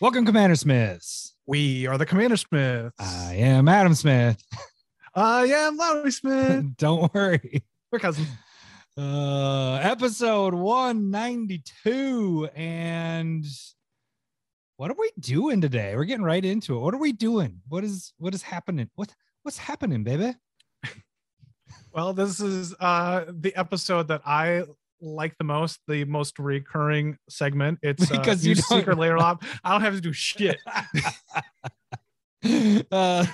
Welcome, Commander Smiths. We are the Commander Smiths. I am Adam Smith. I am Larry Smith. Don't worry. We're cousins. Uh, episode 192. And what are we doing today? We're getting right into it. What are we doing? What is what is happening? What what's happening, baby? Well, this is uh the episode that I like the most, the most recurring segment. It's uh, Because you don't- Secret Lair lob. I don't have to do shit. uh,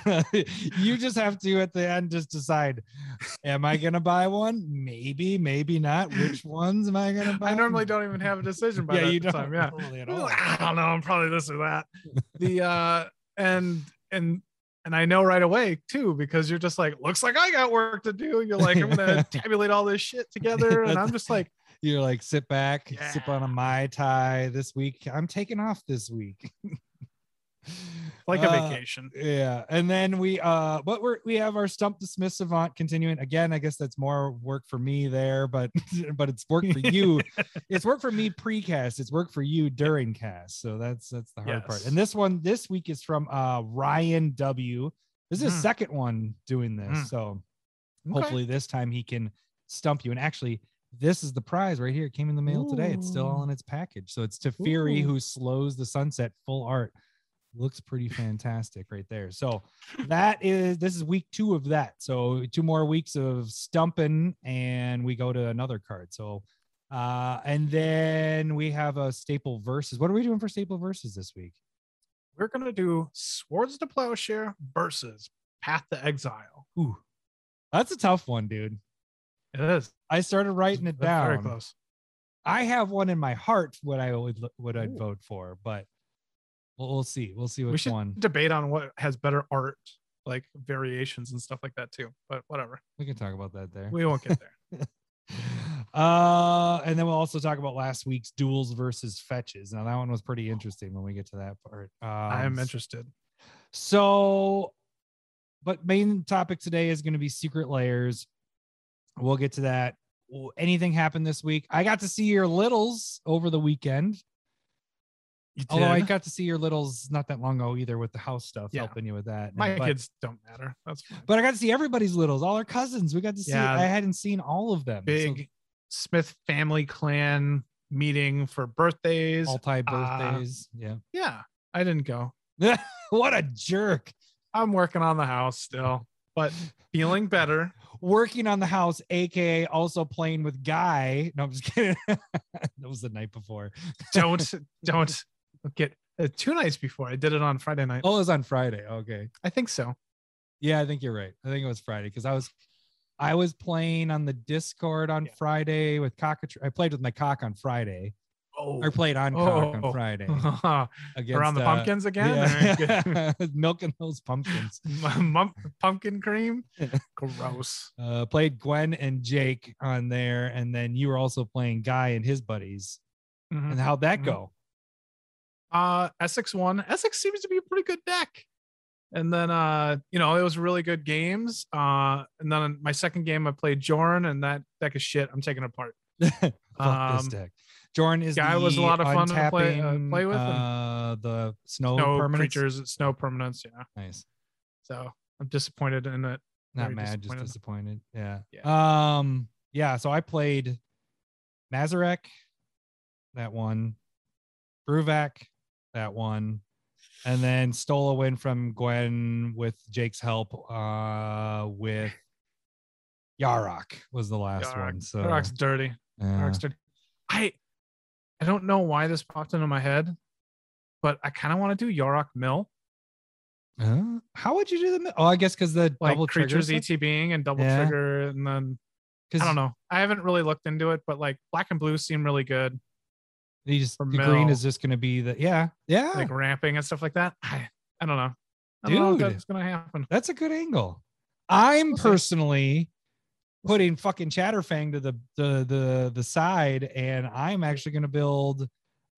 you just have to at the end just decide am i gonna buy one maybe maybe not which ones am i gonna buy I normally don't even have a decision by yeah that you don't time. Yeah. really at all. I don't know. I'm probably this or that. The uh and and and I know right away too because you're just like, looks like I got work to do. You're like, I'm gonna tabulate all this shit together, and I'm just like, you're like sit back sip on a Yeah. mai tai this week. I'm taking off this week. Like a Uh, vacation. yeah and then we uh but we're we have our stump the smith savant continuing. Again i guess that's more work for me there but but it's work for you. It's work for me pre-cast. It's work for you during cast. So that's that's the hard part. And this one this week is from uh ryan w. This is Mm. second one doing this. Mm. so Okay. hopefully this time he can stump you. And actually this is the prize right here it came in the mail today it's still all in its package. So it's Teferi Ooh. who slows the sunset full art. Looks pretty fantastic right there. So that is this is week two of that. So two more weeks of stumping and we go to another card. So uh and then we have a staple versus. What are we doing for staple versus this week? We're gonna do Swords to Plowshare versus Path to Exile. Ooh, that's a tough one dude It is i started writing it That's very down close. I have one in my heart what I would what I'd Ooh. vote for, but we'll, we'll see. We'll see We which should one. debate on what has better art, like variations and stuff like that too. But whatever, We can talk about that there. we won't get there. uh, and then we'll also talk about last week's duels versus fetches. Now that one was pretty interesting when we get to that part. Um, I am interested. So, but main topic today is going to be Secret Lairs. We'll get to that. Anything happened this week? I got to see your littles over the weekend. Although I got to see your littles not that long ago either with the house stuff, Yeah. helping you with that. my but, kids don't matter. That's fine. but I got to see everybody's littles, all our cousins. We got to see. Yeah. I hadn't seen all of them. big Smith family clan meeting for birthdays. multi uh, birthdays. yeah, Yeah. I didn't go. what a jerk! I'm working on the house still, but feeling better. Working on the house, aka also playing with Guy. No, I'm just kidding. that was the night before. Don't don't get uh, two nights before. I did it on Friday night. Oh, it was on Friday. Okay. I think so. Yeah, I think you're right. I think it was Friday because I was I was playing on the Discord on Yeah. Friday with Cockatoo. I played with my cock on Friday. Oh, Or played on Oh. on Friday. around against, the uh, pumpkins again. yeah. milking those pumpkins. Pumpkin cream. Gross. Uh, played Gwen and Jake on there, and then you were also playing Guy and his buddies. Mhm. And how'd that Mhm. go? Uh, Esix won. Esix seems to be a pretty good deck. And then, uh, you know, it was really good games. Uh, and then my second game, I played Jorn, and that deck is shit. I'm taking it apart. Fuck this Um, deck. Jordan is Guy the was a lot of fun to play- uh, play with Uh, the snow, Snow permanents. creatures, snow permanents. Yeah. Nice. So I'm disappointed in it. Not Very mad, just disappointed. Yeah. Yeah. Um. Yeah. So I played Mazirek, that one, Bruvac, that one, and then stole a win from Gwen with Jake's help. Uh, with Yarok was the last Yarok. one. So Rock's dirty. yeah. Rock's dirty. I I don't know why this popped into my head, but I kind of want to do Yarok Mill, Uh, how would you do the? Mill? Oh, I guess because the like double creatures. ETBing and double Yeah. trigger, and then I don't know. I haven't really looked into it, but like black and blue seem really good, for the green Mill. is just going to be the yeah yeah. like ramping and stuff like that. I, I don't know. I don't know if Dude. that's gonna happen. That's a good angle. I'm personally putting fucking Chatterfang to the the the the side, and I'm actually going to build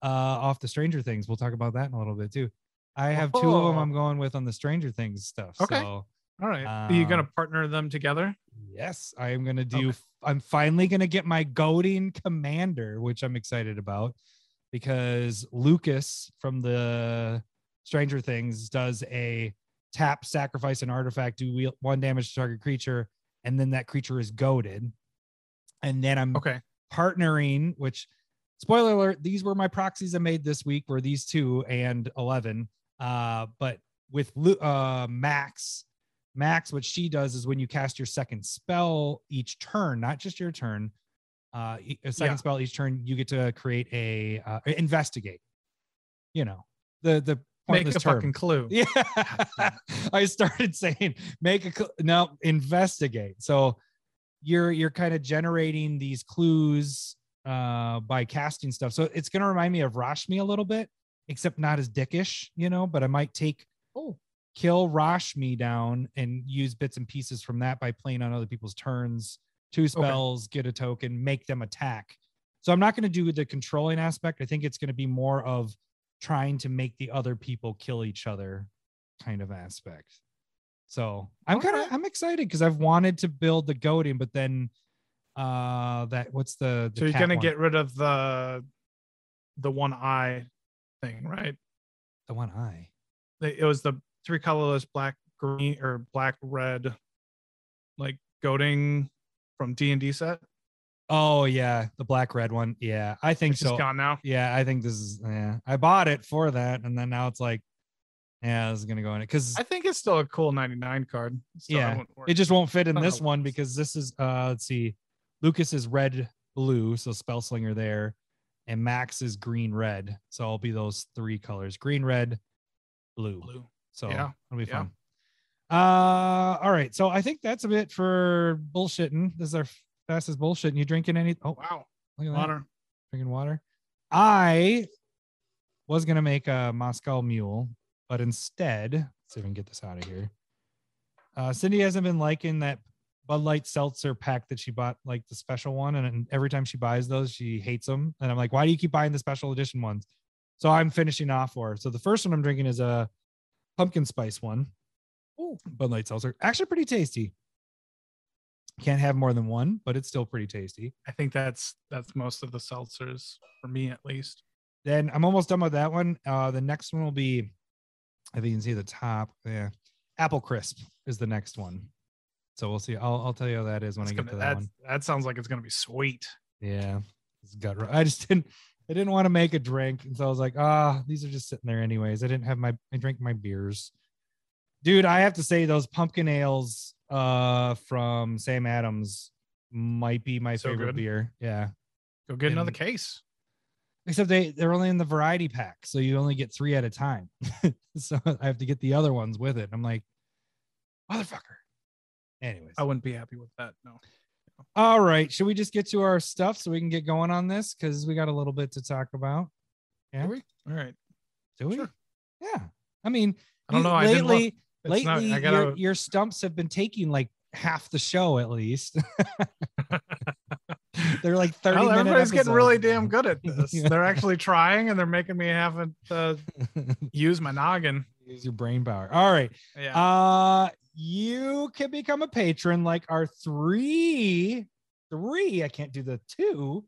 uh off the Stranger Things. We'll talk about that in a little bit too. I have two of them Oh. I'm going with on the Stranger Things stuff. Okay. So All right. Are you gonna Um, partner them together? yes, I am going to do. Okay. I'm finally going to get my goading commander, which I'm excited about because Lucas from the Stranger Things does a tap, sacrifice an artifact, do one damage to target creature, and then that creature is goaded. And then I'm Okay. partnering, which spoiler alert, these were my proxies I made this week were these two and 11. Uh, but with uh, Max, Max, what she does is when you cast your second spell each turn, not just your turn, uh, a second Yeah. spell each turn, you get to create a uh, investigate. You know, the the Make a term. fucking clue. Yeah. I started saying make a cl- no investigate. So you're you're kind of generating these clues uh by casting stuff. So it's gonna remind me of Rashmi a little bit, except not as dickish, you know, but I might take Oh, kill Rashmi down and use bits and pieces from that by playing on other people's turns, two spells, get a token, make them attack. So I'm not going to do the controlling aspect. I think it's going to be more of trying to make the other people kill each other kind of aspect. So I'm kind of I'm excited because I've wanted to build the goading, but then uh that what's the, the so you're gonna one? get rid of the the one eye thing, right? the one eye. It was the three colorless black, green, or black, red, like goading from D and D set. Oh yeah, the black red one. Yeah, I think Which so. gone now. Yeah, I think this is yeah. I bought it for that, and then now it's like, yeah, this is gonna go in it because I think it's still a cool 99 card. Still, Yeah, it just won't fit in this one because this is uh let's see, Lucas is red blue, so spell slinger there, and Max is green red. So I'll be those three colors: green, red, blue. blue. So Yeah, it'll be yeah. fun. Uh all right. So I think that's a bit for bullshitting. This is our fastest And You drinking any oh Wow, look at that water. drinking water. I was gonna make a Moscow Mule, but instead, let's see if I can get this out of here. Uh, Cindy hasn't been liking that Bud Light seltzer pack that she bought, like the special one, and, and every time she buys those, she hates them. And I'm like, why do you keep buying the special edition ones? So I'm finishing off for her. So the first one I'm drinking is a pumpkin spice one. Ooh. Bud Light seltzer, actually pretty tasty. Can't have more than one, but it's still pretty tasty. I think that's that's most of the seltzers for me at least. Then I'm almost done with that one. Uh, the next one will be, if you can see the top, yeah, apple crisp is the next one. So we'll see. I'll I'll tell you how that is when It's I get gonna- to that that, one. that sounds like it's gonna be sweet. Yeah, it's gut. I just didn't. I didn't want to make a drink, and so I was like, ah, these are just sitting there anyways. I didn't have my. I drank my beers, dude. I have to say those pumpkin ales, uh, from Sam Adams, might be my So favorite good. beer. Yeah, Go get another case. except they they're only in the variety pack so you only get three at a time so i have to get the other ones with it i'm like motherfucker anyways I wouldn't be happy with that. No. all right should we just get to our stuff so we can get going on this because we got a little bit to talk about yeah Do we? All right. do we Sure. yeah i mean I don't know. I didn't look. lately It's lately not- your, gotta. your stumps have been taking like half the show at least they're like 30 Well, everybody's getting really damn good at this. Yeah. They're actually trying, and they're making me have to use my noggin. use your brain power all right Yeah. Uh, you can become a patron like our three, three. I can't do the two.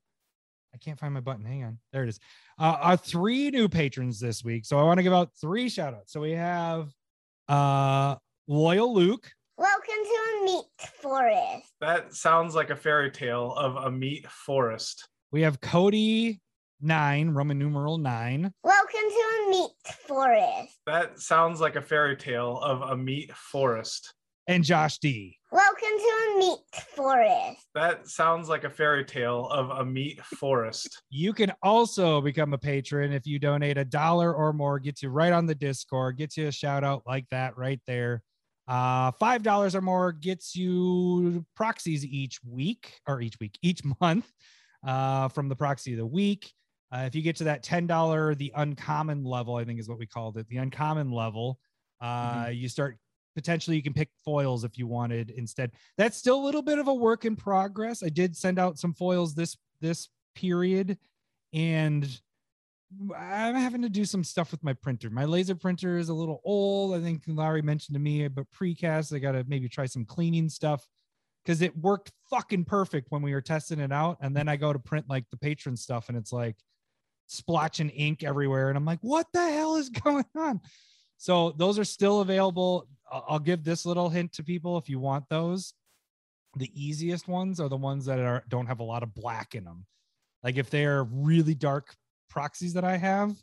I can't find my button. Hang on. There it is. Uh, our three new patrons this week. So I want to give out three shout outs. So we have uh Loyal Luke. Welcome to a meat forest. that sounds like a fairy tale of a meat forest. We have Cody nine, Roman numeral nine. Welcome to a meat forest. That sounds like a fairy tale of a meat forest. And Josh D. Welcome to a meat forest. That sounds like a fairy tale of a meat forest. You can also become a patron if you donate a dollar or more, gets you right on the Discord, gets you a shout out like that right there. Uh, five dollars or more gets you proxies each week or each week, each month uh, from the proxy of the week. Uh, if you get to that ten dollar, the uncommon level, I think is what we called it, the uncommon level, uh, you start potentially you can pick foils if you wanted instead. That's still a little bit of a work in progress. I did send out some foils this this period, and I'm having to do some stuff with my printer. My laser printer is a little old. I think Larry mentioned to me, but precast, I got to maybe try some cleaning stuff because it worked fucking perfect when we were testing it out. And then I go to print like the patron stuff, and it's like splotching ink everywhere. And I'm like, what the hell is going on? So those are still available. I'll, give this little hint to people if you want those. The easiest ones are the ones that are don't have a lot of black in them. Like if they're really dark proxies that I have,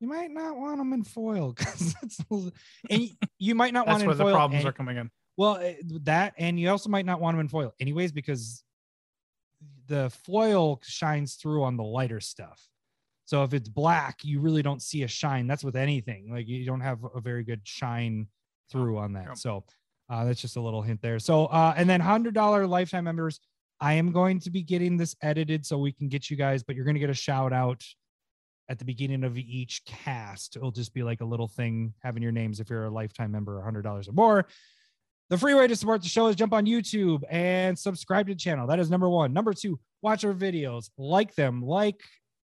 you might not want them in foil because it's and you might not want That's where the problems are coming in. well, eh, that and you also might not want them in foil, anyways, because the foil shines through on the lighter stuff. So if it's black, you really don't see a shine. That's with anything. Like you don't have a very good shine through on that. Yep. So uh, that's just a little hint there. So uh, and then hundred dollar lifetime members. I am going to be getting this edited so we can get you guys, but you're going to get a shout out at the beginning of each cast. It'll just be like a little thing having your names if you're a lifetime member, hundred dollars or more. The free way to support the show is jump on YouTube and subscribe to the channel. That is number one. Number two, watch our videos, like them, like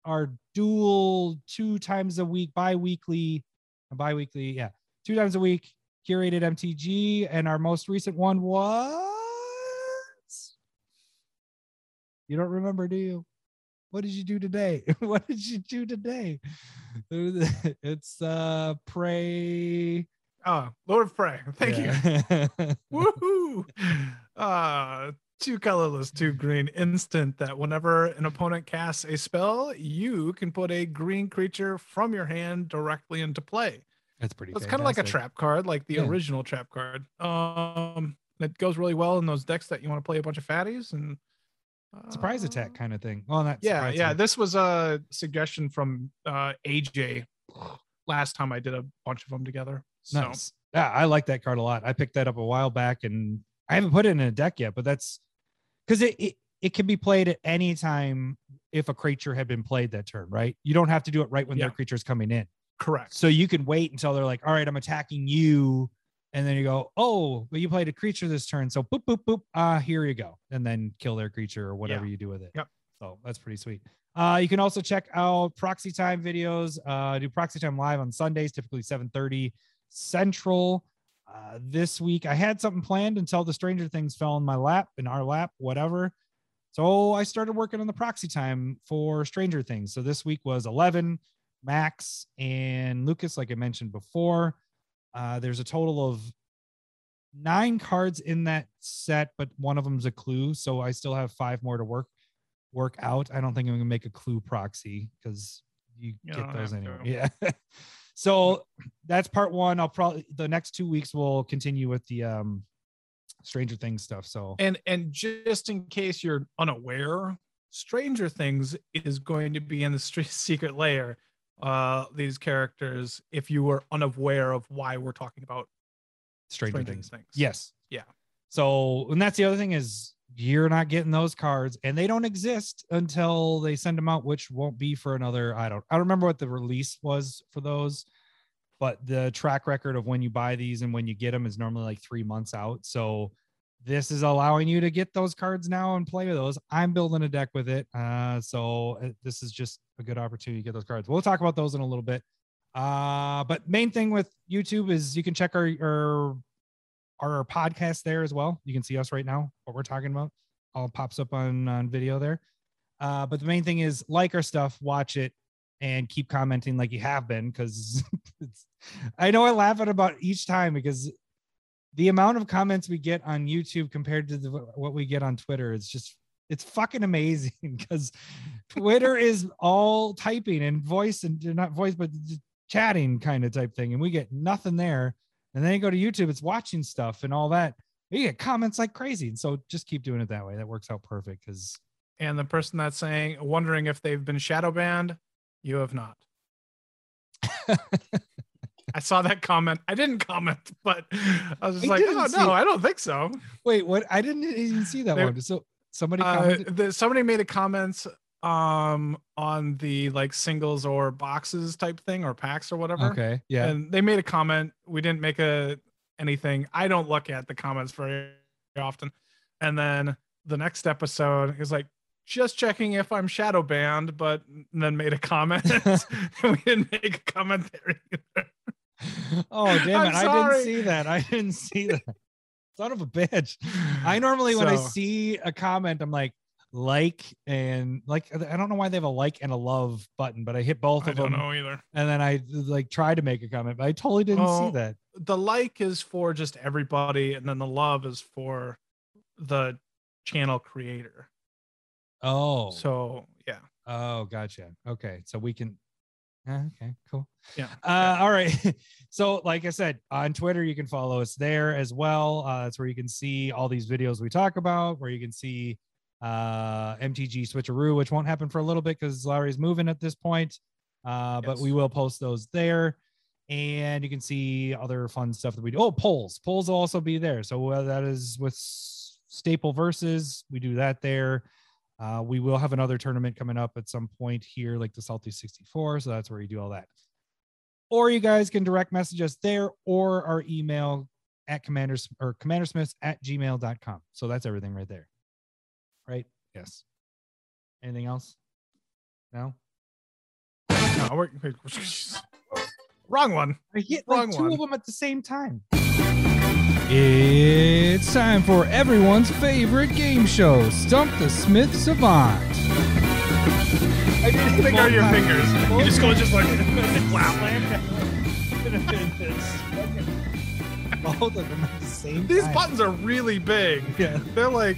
our dual two times a week, bi-weekly, bi-weekly, yeah, two times a week curated MTG. And our most recent one was you don't remember, do you? What did you do today? what did you do today? It's uh pray. Oh, Lure of Prey. Thank you. you. Woohoo! Uh, two colorless, two green instant that whenever an opponent casts a spell, you can put a green creature from your hand directly into play. That's pretty. It's kind of like a trap card, like the Yeah. original trap card. Um, it goes really well in those decks that you want to play a bunch of fatties and surprise uh, attack kind of thing. Well, not Yeah, yeah. attack. This was a suggestion from uh AJ last time I did a bunch of them together. So Nice. Yeah, I like that card a lot. I picked that up a while back, and I haven't put it in a deck yet. But that's because it, it it can be played at any time if a creature had been played that turn, right? You don't have to do it right when their Yeah. creature's coming in. Correct. So you can wait until they're like, all right, I'm attacking you. And then you go, oh, but you played a creature this turn. So boop, boop, boop. Ah, here you go. And then kill their creature or whatever you do with it. Yep. So that's pretty sweet. Uh, you can also check out proxy time videos. Uh, I do proxy time live on Sundays, typically 7:30 Central. Uh, this week I had something planned until the Stranger Things fell in my lap, in our lap, whatever. So I started working on the proxy time for Stranger Things. So this week was 11, Max and Lucas, like I mentioned before. Uh, there's a total of nine cards in that set, but one of them's a clue. So I still have five more to work work out. I don't think I'm gonna make a clue proxy because you You get those anyway. Yeah. so that's part one. I'll probably the next two weeks we'll continue with the um Stranger Things stuff. So And and just in case you're unaware, Stranger Things is going to be in the Secret Lair. Uh, these characters, if you were unaware of why we're talking about Stranger, Stranger Things. Things. Yes. Yeah. So, and that's the other thing is you're not getting those cards and they don't exist until they send them out, which won't be for another. I don't, I don't remember what the release was for those, but the track record of when you buy these and when you get them is normally like three months out. So, this is allowing you to get those cards now and play with those. I'm building a deck with it. Uh, so uh, this is just a good opportunity to get those cards. We'll talk about those in a little bit. Uh, but main thing with YouTube is you can check our, our our podcast there as well. You can see us right now, what we're talking about. All pops up on on video there. Uh, but the main thing is like our stuff, watch it, and keep commenting like you have been, because I know I laugh at about each time because the amount of comments we get on YouTube compared to the, what we get on Twitter is just it's fucking amazing because Twitter is all typing and voice and not voice, but chatting kind of type thing, and we get nothing there. And then you go to YouTube, it's watching stuff and all that. You get comments like crazy. And so just keep doing it that way. That works out perfect because And the person that's saying, wondering if they've been shadow banned, you have not. I saw that comment. I didn't comment, but I was just I like, oh no, I don't think so. wait, what? I didn't even see that There- one. So somebody Uh, the, somebody made a comment um on the like singles or boxes type thing or packs or whatever. okay. Yeah. And they made a comment. We didn't make a anything. I don't look at the comments very often. And then the next episode is like just checking if I'm shadow banned, but then made a comment. we didn't make a comment there either. oh, damn it. I didn't see that. I didn't see that. Son of a bitch. I normally, when I see a comment, I'm like, like and like I don't know why they have a like and a love button, but I hit both I of them. I don't know either. and then I like try to make a comment, but I totally didn't Oh. see that. The like is for just everybody, and then the love is for the channel creator. Oh, So yeah, oh, gotcha. Okay, so we can. Uh, okay, cool. yeah. Uh, all right. So, like I said, on Twitter, you can follow us there as well. Uh, that's where you can see all these videos we talk about, where you can see uh, MTG switcheroo, which won't happen for a little bit because Larry's moving at this point. Uh, But we will post those there. And you can see other fun stuff that we do. Oh, polls. Polls will also be there. So, uh, that is with Staple Versus. We do that there. Uh, we will have another tournament coming up at some point here, like the Salty 64. So that's where you do all that. Or you guys can direct message us there or our email at commanders or commandersmiths at gmail.com. So that's everything right there. Right? Yes. Anything else? No? No, wrong one. I hit Wrong like two one. of them at the same time. It's time for everyone's favorite game show, Stump the Smith Savant. I did it Finger both your fingers. You just go just like Both of them at the same These time. buttons are really big. Yeah. They're like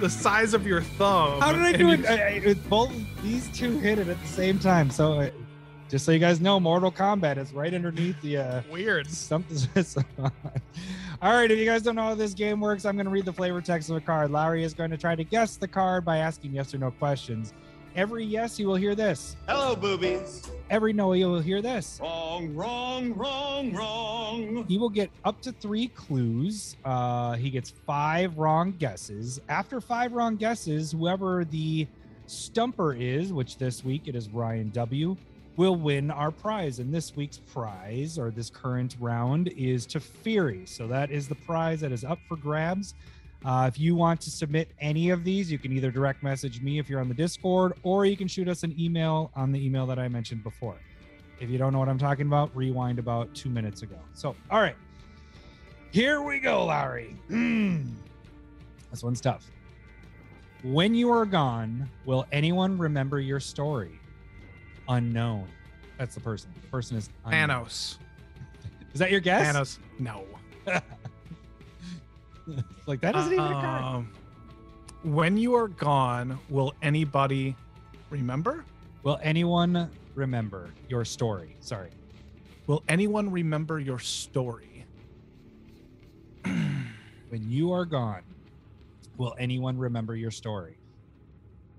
the size of your thumb. How did I and do you- it? I, I, it? Both these two hit it at the same time. So, just so you guys know, Mortal Kombat is right underneath the uh, Weird. something. All right, if you guys don't know how this game works, I'm going to read the flavor text of a card. Larry is going to try to guess the card by asking yes or no questions. Every yes, you will hear this. Hello, boobies. Every no, you will hear this. Wrong, wrong, wrong, wrong. He will get up to three clues. Uh, he gets five wrong guesses. After five wrong guesses, whoever the stumper is, which this week it is Ryan W., will win our prize. And this week's prize, or this current round, is Teferi. So that is the prize that is up for grabs. Uh, if you want to submit any of these, you can either direct message me if you're on the Discord, or you can shoot us an email on the email that I mentioned before. If you don't know what I'm talking about, rewind about two minutes ago. So, all right. Here we go, Larry. Mm. This one's tough. When you are gone, will anyone remember your story? Unknown. That's the person. The person is unknown. Thanos. Is that your guess? Thanos. No. like that doesn't even card. Um, when you are gone, will anybody remember? Will anyone remember your story? Sorry. Will anyone remember your story? When you are gone, will anyone remember your story?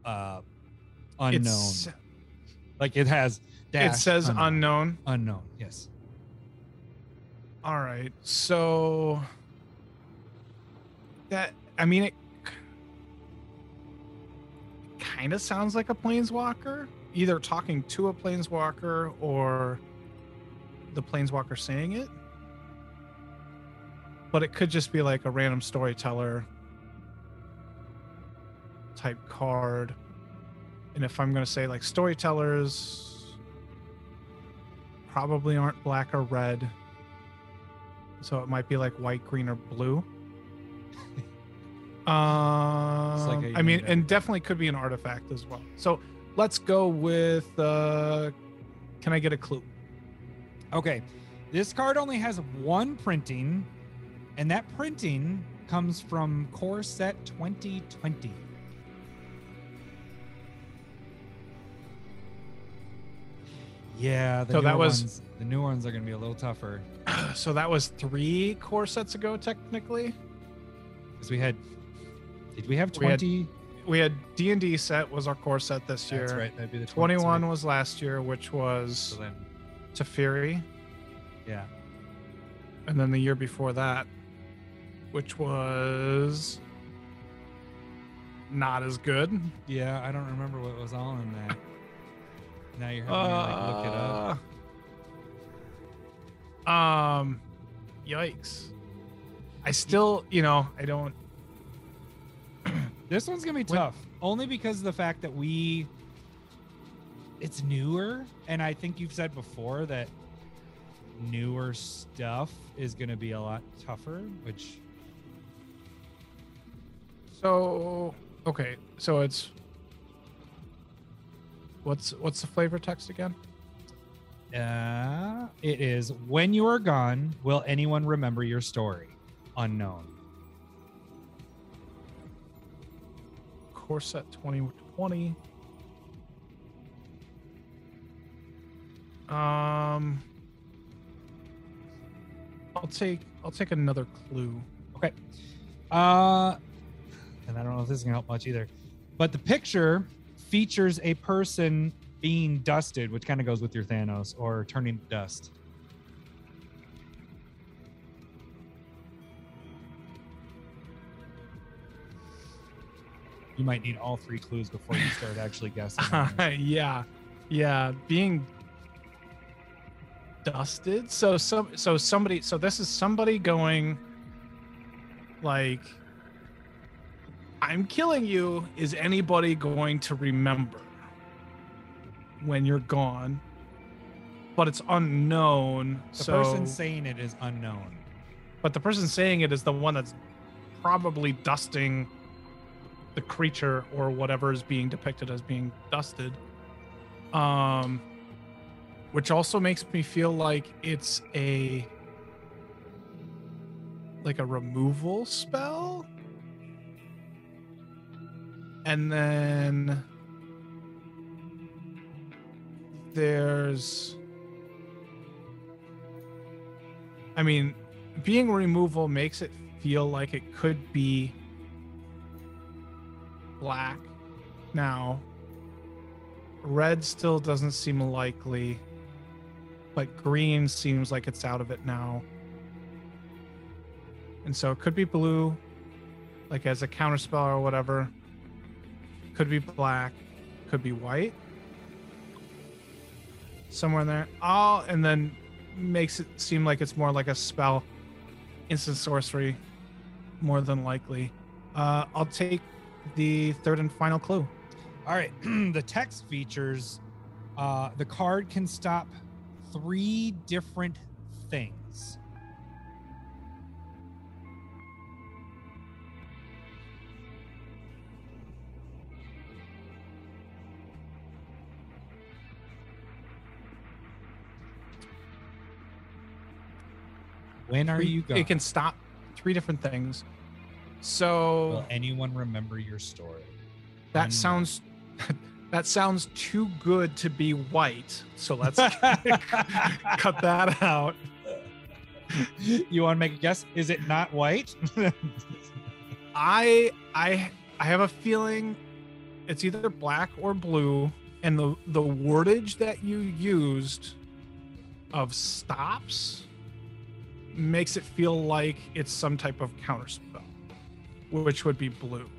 Uh unknown. It's- like it has it dash says unknown. unknown. Yes. All right. So that I mean it kind of sounds like a planeswalker, either talking to a planeswalker or the planeswalker saying it. But it could just be like a random storyteller type card. And if I'm going to say like storytellers probably aren't black or red. So it might be like white, green, or blue. Um, I mean, and definitely could be an artifact as well. So let's go with. Uh, can I get a clue? Okay. This card only has one printing, and that printing comes from Core Set 2020. Yeah, the So that was- ones, the new ones are going to be a little tougher so that was three core sets ago, technically. because we had. Did we have 20? We had D and D set was our core set this year. That's right. That'd be the Twenty-one was last year, which was So then, Teferi, yeah. and then the year before that, which was not as good. Yeah, I don't remember what was all in that. Now you're having me like look it up. Uh, Um, yikes! I still, you know, I don't. This one's gonna be When- tough, only because of the fact that we. It's newer, and I think you've said before that newer stuff is gonna be a lot tougher. Which So Okay, so it's what's what's the flavor text again? Uh, it is when you are gone, will anyone remember your story? Unknown. Core Set 2020. Um I'll take I'll take another clue. Okay. Uh, and I don't know if this is gonna help much either, but the picture features a person being dusted, which kind of goes with your Thanos or turning to dust. You might need all three clues before you start actually guessing. this. yeah. Yeah, being dusted. So some so somebody so this is somebody going like I'm killing you. Is anybody going to remember when you're gone? But it's unknown. The so person saying it is unknown. but the person saying it is the one that's probably dusting the creature or whatever is being depicted as being dusted um which also makes me feel like it's a like a removal spell and then there's I mean, being removal makes it feel like it could be black now. Red still doesn't seem likely, but green seems like it's out of it now. And so it could be blue, like as a counterspell or whatever. Could be black, could be white. Somewhere in there. Oh, and then makes it seem like it's more like a spell, instant sorcery, more than likely. Uh, I'll take the third and final clue. All right. the text features uh, the card can stop three different things. When are you going? It can stop three different things. So Will anyone remember your story? that sounds that sounds too good to be white. So let's cut that out. you want to make a guess? Is it not white? I I I have a feeling it's either black or blue, and the the wordage that you used of stops makes it feel like it's some type of counterspell, which would be blue.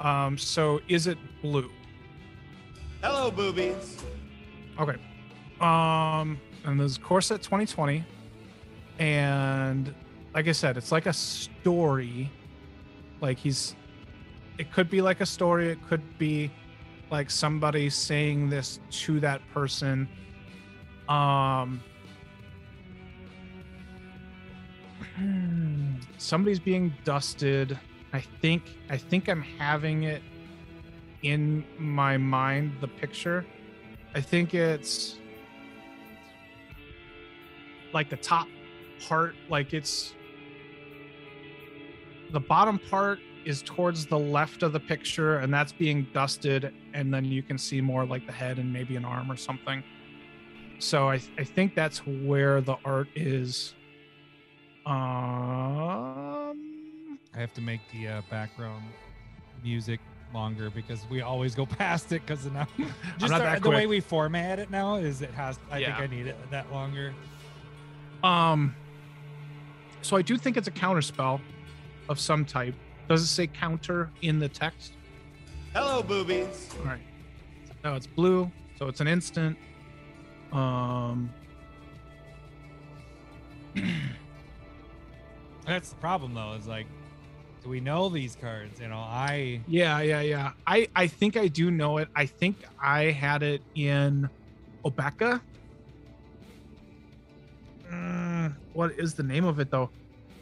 Um, so is it blue? Hello, boobies. Okay. Um, and there's Core Set 2020. And like I said, it's like a story. Like he's it could be like a story, it could be like somebody saying this to that person. Um somebody's being dusted. I think I think I'm having it in my mind the picture. I think it's like the top part, like it's the bottom part is towards the left of the picture, and that's being dusted, and then you can see more like the head and maybe an arm or something. So I, I think that's where the art is. Um, I have to make the uh, background music longer because we always go past it because now just not the, the way we format it now is it has I Yeah. think I need it that longer. Um, so I do think it's a counter spell of some type. Does it say counter in the text? Hello, boobies. All right. No, it's blue, so it's an instant. Um, That's the problem though, is like do we know these cards? You know, I yeah, yeah, yeah. I I think I do know it. I think I had it in Obeka. Mm, what is the name of it though?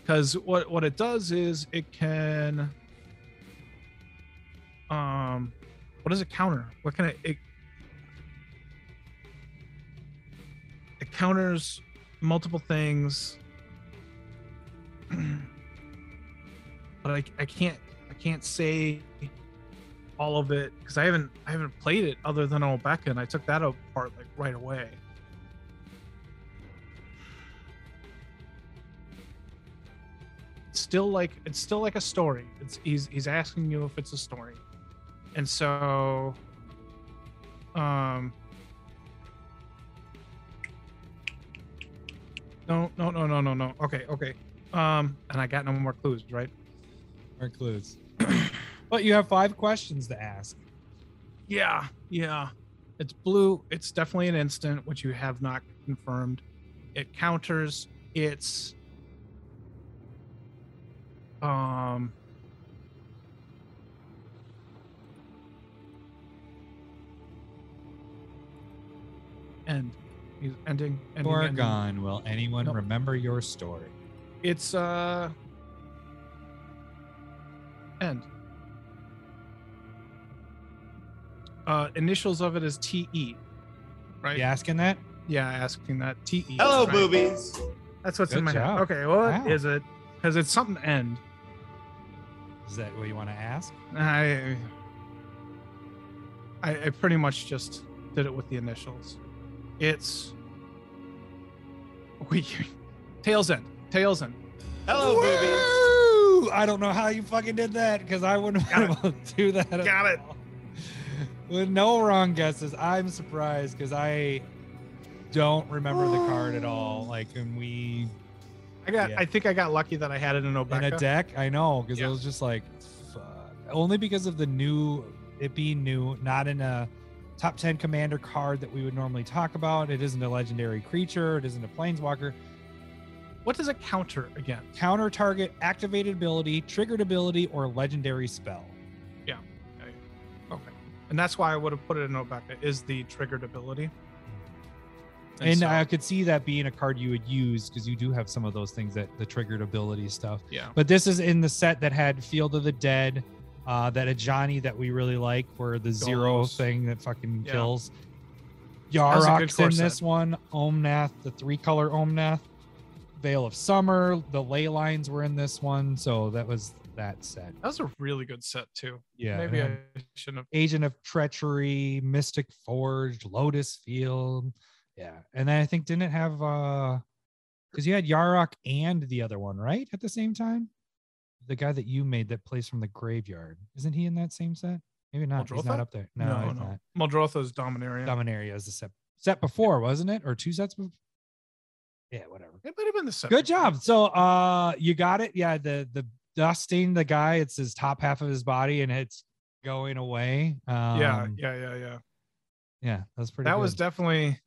Because what what it does is it can Um, what does it counter? What can it? It, it counters multiple things, but I, I can't I can't say all of it because I haven't I haven't played it other than Obeka, and I took that apart like right away. It's still like it's still like a story. It's he's he's asking you if it's a story, and so, um, no no no no no no. Okay okay. Um, and I got no more clues, right? More clues. but you have five questions to ask. Yeah, yeah. It's blue. It's definitely an instant, which you have not confirmed. It counters. It's um end. He's ending. ending, Or ending. Will anyone Nope. remember your story? It's uh end. Uh initials of it is TE. Right? You asking that? Yeah, asking that TE. Hello, right? boobies. That's what's Good in my job. head. Okay, well, Wow. is it? Because it's something to end. Is that what you want to ask? I, I I pretty much just did it with the initials. It's we Tale's End. Tale's End. Hello, boobies. I don't know how you fucking did that because I wouldn't Got be able to do that. at Got it. all. With no wrong guesses, I'm surprised because I don't remember the card at all. Like, and we I got. Yeah. I think I got lucky that I had it in in a deck. I know because Yeah. it was just like, fuck. only because of the new, it being new, not in a top 10 commander card that we would normally talk about. It isn't a legendary creature. It isn't a planeswalker. What does it counter again? Counter target, activated ability, triggered ability, or legendary spell. Yeah. Okay, and that's why I would have put it in Obeka. Is the triggered ability? And, so- I could see that being a card you would use because you do have some of those things that the triggered ability stuff. yeah. But this is in the set that had Field of the Dead, uh, that Ajani that we really like, where the zero thing that fucking Yeah. kills. Yarok's in this set. one. Omnath, the three color Omnath, Veil of Summer, the ley lines were in this one. So that was that set. That was a really good set too. Yeah. Maybe I shouldn't have. Agent of Treachery, Mystic Forge, Lotus Field. Yeah. And then I think didn't it have uh because you had Yarok and the other one, right? At the same time? The guy that you made that plays from the graveyard. Isn't he in that same set? Maybe not. He's not up there. No, No, no. not. Dominaria. Dominaria is the set set before, wasn't it? Or two sets before? Yeah, whatever. it might have been the set. Good job. So uh you got it. Yeah, the the dusting the guy, it's his top half of his body and it's going away. Um yeah, yeah, yeah, yeah. Yeah, that's pretty that good. was definitely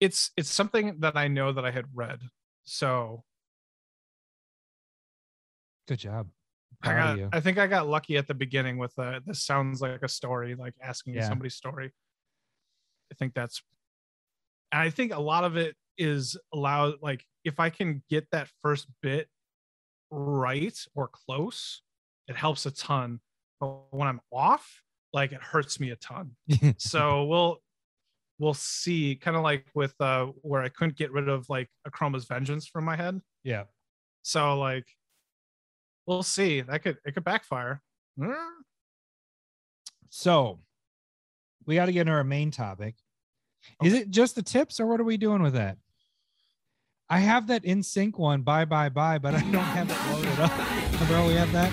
it's it's something that i know that i had read so Good job. i got i think i got lucky at the beginning with uh this sounds like a story like asking Yeah. somebody's story i think that's and i think a lot of it is allowed like if i can get that first bit right or close it helps a ton. But when i'm off like it hurts me a ton. So we'll we'll see kind of like with uh where i couldn't get rid of like a chroma's vengeance from my head. Yeah. so like we'll see. That could it could backfire. Mm, So we got to get into our main topic. Is it just the tips or what are we doing with that? I have that in sync one, bye bye bye, but I don't have it loaded up. Bro, we have that.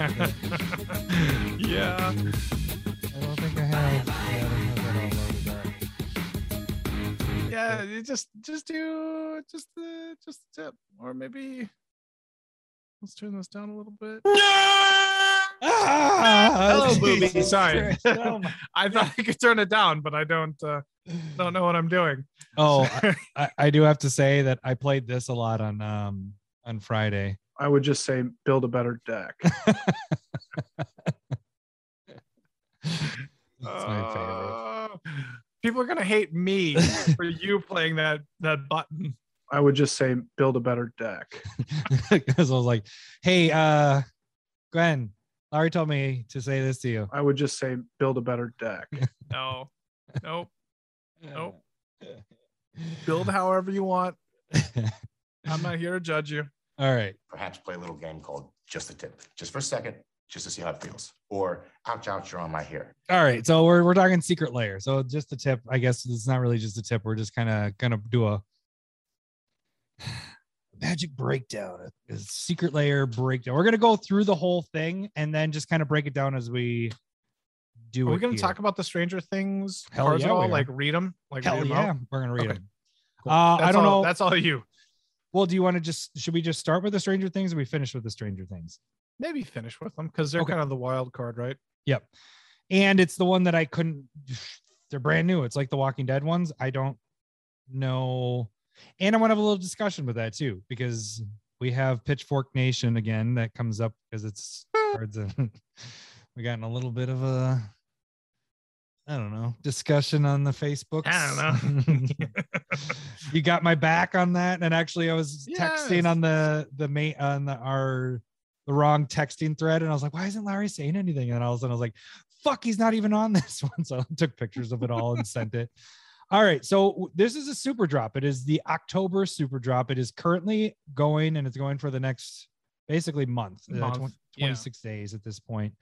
yeah I don't think I have. Yeah, I don't have that all loaded. All right. yeah you just just do just the just the tip or maybe let's turn this down a little bit Ah, Hello, Jesus boobies. Sorry. Oh, i thought i could turn it down but i don't uh don't know what i'm doing Oh, I, I, I do have to say that I played this a lot on um on Friday. i would just say build a better deck It's my favorite. Uh, people are gonna hate me for you playing that that button I would just say build a better deck. because I was like, "Hey, uh, Glenn, Larry told me to say this to you. I would just say build a better deck. no, nope. Nope. Build however you want. I'm not here to judge you. All right. perhaps play a little game called Just a Tip, just for a second, just to see how it feels. Or ouch, ouch, you're on my hair. All right. So we're we're talking Secret Lair. So just a tip. I guess it's not really just a tip. We're just kind of gonna do a magic breakdown, a Secret Lair breakdown. We're gonna go through the whole thing and then just kind of break it down as we do Are we going to talk about the Stranger Things Hell cards yeah, at all? Like read them? Like Hell read 'em yeah, out? we're gonna read Okay. them. Cool. Uh, I don't all- know. That's all you. Well, do you want to just should we just start with the Stranger Things or we finish with the Stranger Things? Maybe finish with them because they're Okay. kind of the wild card, right? Yep. And it's the one that I couldn't they're brand new. It's like the Walking Dead ones. I don't know. And I want to have a little discussion with that too, because we have Pitchfork Nation again that comes up because it's cards and we got in a little bit of a I don't know discussion on the Facebook. I don't know. you got my back on that. And actually I was texting on the the main on the our the wrong texting thread, and I was like, why isn't Larry saying anything? And all of a sudden I was like, fuck, he's not even on this one. So I took pictures of it all and sent it. All right. So this is a super drop. It is the October super drop. It is currently going and it's going for the next basically month, uh, Month, twen- yeah. 26 days at this point.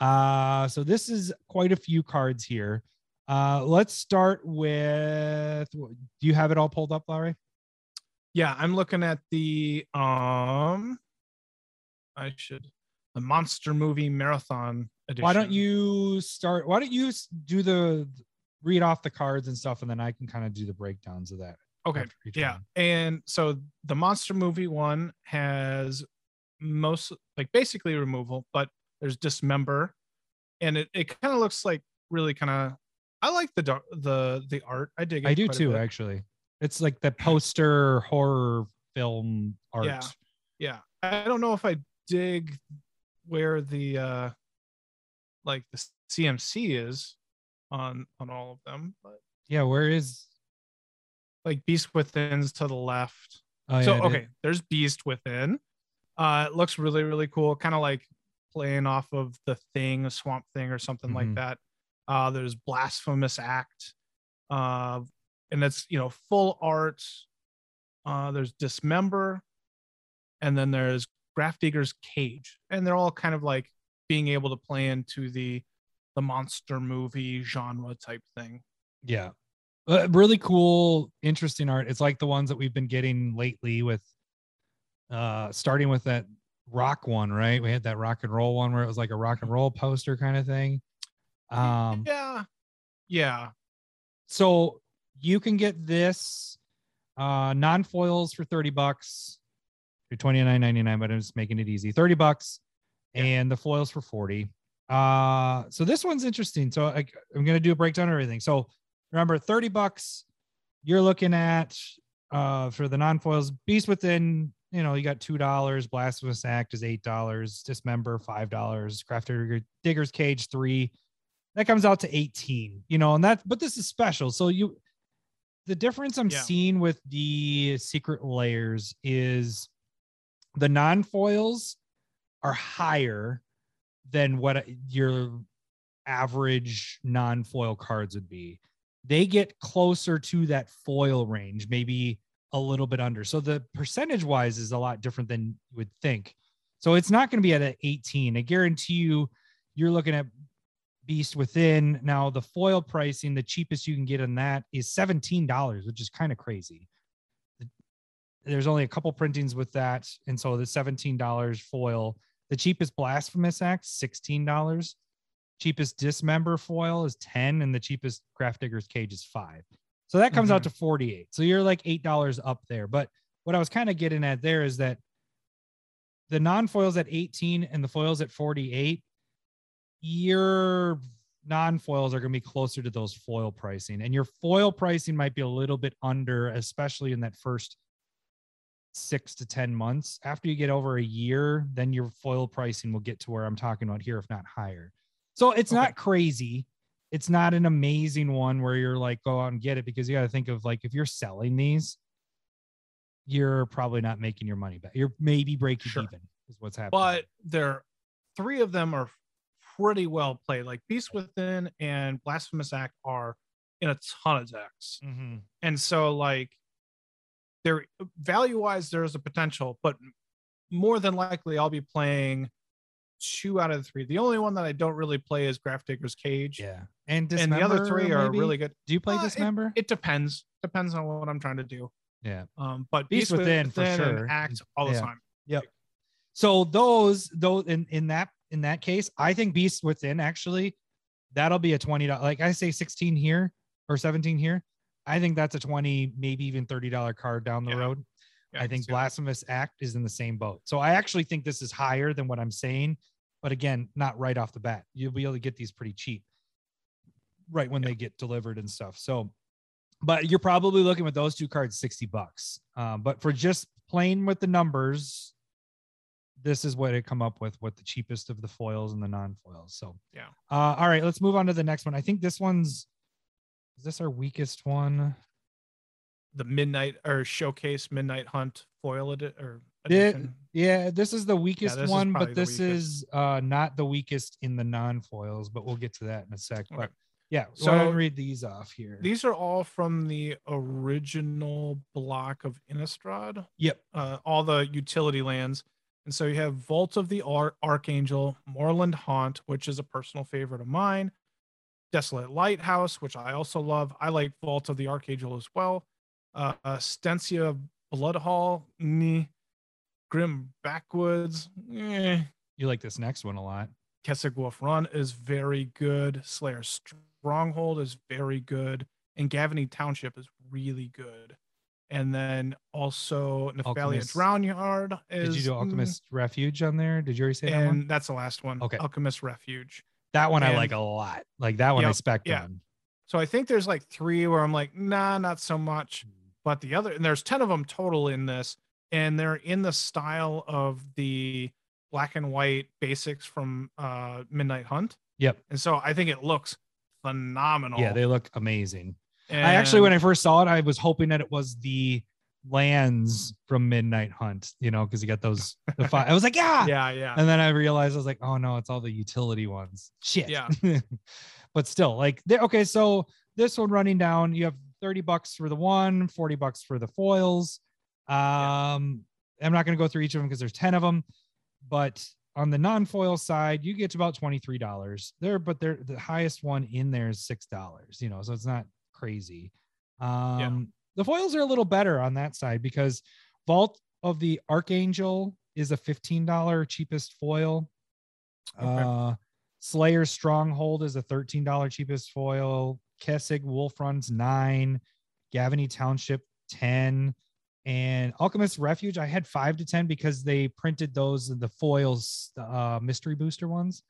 Uh, so this is quite a few cards here. Uh, let's start with do you have it all pulled up, Larry? Yeah, I'm looking at the um I should the monster movie marathon edition. Why don't you start? Why don't you do the read off the cards and stuff, and then I can kind of do the breakdowns of that. Okay. Yeah. And so the monster movie one has most like basically removal, but there's dismember and it, it kind of looks like really kind of I like the the the art. I dig it. I do too. Actually, it's like the poster horror film art. Yeah. Yeah. I don't know if I dig where the uh like the CMC is on on all of them, but Yeah, Where is? like Beast Within's to the left. Oh, so yeah, is. okay, there's Beast Within. Uh it looks really, really cool, kind of like playing off of the thing, a swamp thing or something like Mhm. that. Uh there's Blasphemous Act. Uh and it's you know full art. Uh there's Dismember, and then there's Grafdigger's Cage. And they're all kind of like being able to play into the the monster movie genre type thing. Yeah. Uh, really cool, interesting art. It's like the ones that we've been getting lately with uh starting with that rock one, right? We had that rock and roll one where it was like a rock and roll poster kind of thing. Um yeah. Yeah. so you can get this uh non-foils for 30 bucks or 29.99 but i'm just making it easy 30 bucks and the foils for 40 uh so this one's interesting so I, i'm gonna do a breakdown of everything so remember 30 bucks you're looking at uh for the non-foils beast within you know you got two dollars blasphemous act is eight dollars dismember five dollars crafter digger's cage three. That comes out to 18 you know and that but this is special. So you the difference i'm Yeah. seeing with the Secret Lairs is the non-foils are higher than what your average non-foil cards would be. They get closer to that foil range maybe a little bit under. So the percentage wise is a lot different than you would think. So it's not going to be at an 18 i guarantee you you're looking at beast within. Now the foil pricing the cheapest you can get on that is $17 which is kind of crazy. There's only a couple printings with that and so the $17 foil. The cheapest blasphemous act $16 cheapest dismember foil is 10 and the cheapest Grafdiggers Cage is 5 so that comes out mm-hmm. to 48 so you're like $8 up there. But what i was kind of getting at there is that the non-foils at 18 and the foils at 48 your non-foils are going to be closer to those foil pricing. And your foil pricing might be a little bit under especially in that first six to ten months. After you get over a year then your foil pricing will get to where i'm talking about here if not higher. So it's Okay. not crazy it's not an amazing one where you're like go out and get it because you got to think of like if you're selling these you're probably not making your money back you're maybe breaking Sure. even is what's happening But there three of them are pretty well played. Like Beast Within and Blasphemous Act are in a ton of decks. Mhm. And so like there value wise, there's a potential, but more than likely I'll be playing two out of the three. The only one that I don't really play is Grafdigger's Cage. Yeah, and And the other three are maybe? really good. Do you play Uh, it- Dismember? It depends. Depends on what I'm trying to do. yeah. Um, but Beast Beast, Within, Within, for sure. Act all the Yeah. time. So those those in in that in that case, I think Beast Within actually that'll be a twenty dollars. Like I say, sixteen here or seventeen here. I think that's a twenty, maybe even thirty dollar card down the Yeah. road. Yeah, I think. Blasphemous Act is in the same boat. So I actually think this is higher than what I'm saying, but again, not right off the bat. You'll be able to get these pretty cheap right when they get delivered and stuff. So, but you're probably looking with those two cards 60 bucks. Um, but for just playing with the numbers, this is what it come up with what the cheapest of the foils and the non-foils. So Yeah. Uh, all right, let's move on to the next one. I think this one's is this our weakest one? the midnight or showcase midnight hunt foil edit or It- yeah, this is the weakest is one, but this is uh not the weakest in the non-foils, but we'll get to that in a sec. Okay. But yeah, so I read these off here. These are all from the original block of Innistrad. yep. uh, all the utility lands. And so you have Vault of the Ar- Archangel, Moorland Haunt, which is a personal favorite of mine, Desolate Lighthouse, which I also love. I like Vault of the Archangel as well. Uh, uh, Stensia Bloodhall, nee. Grim Backwoods, eh. You like this next one a lot. Kessig Wolf Run is very good. Slayer Stronghold is very good. And Gavany Township is really good. And then also Nephalia Alchemist. Drown Yard is. Did you do mm, Alchemist Refuge on there? Did you already say that one? And that's the last one. Okay. Alchemist Refuge. That one I like a lot. Like that one I Yep, spec yeah. on. So I think there's like three where I'm like, nah, not so much. But the other, and there's 10 of them total in this. And they're in the style of the black and white basics from uh, Midnight Hunt. Yep. And so I think it looks phenomenal. Yeah, they look amazing. I actually, when I first saw it, I was hoping that it was the lands from Midnight Hunt, you know, because you got those. The five. I was like, yeah. yeah, yeah, And then I realized I was like, oh no, it's all the utility ones. Shit. Yeah. but still, like, okay. So this one running down, you have 30 bucks for the one, 40 bucks for the foils. Um, I'm not going to go through each of them because there's 10 of them. But on the non-foil side, you get to about $23 there, but they're the highest one in there is six dollars, you know, so it's not crazy. Um, the foils are a little better on that side because Vault of the Archangel is a $15 cheapest foil. Okay. Uh, Slayer Stronghold is a $13 cheapest foil. Kessig Wolf Runs nine. Gavony Township 10. And Alchemist Refuge, I had five to 10 because they printed those the foils, uh, mystery booster ones.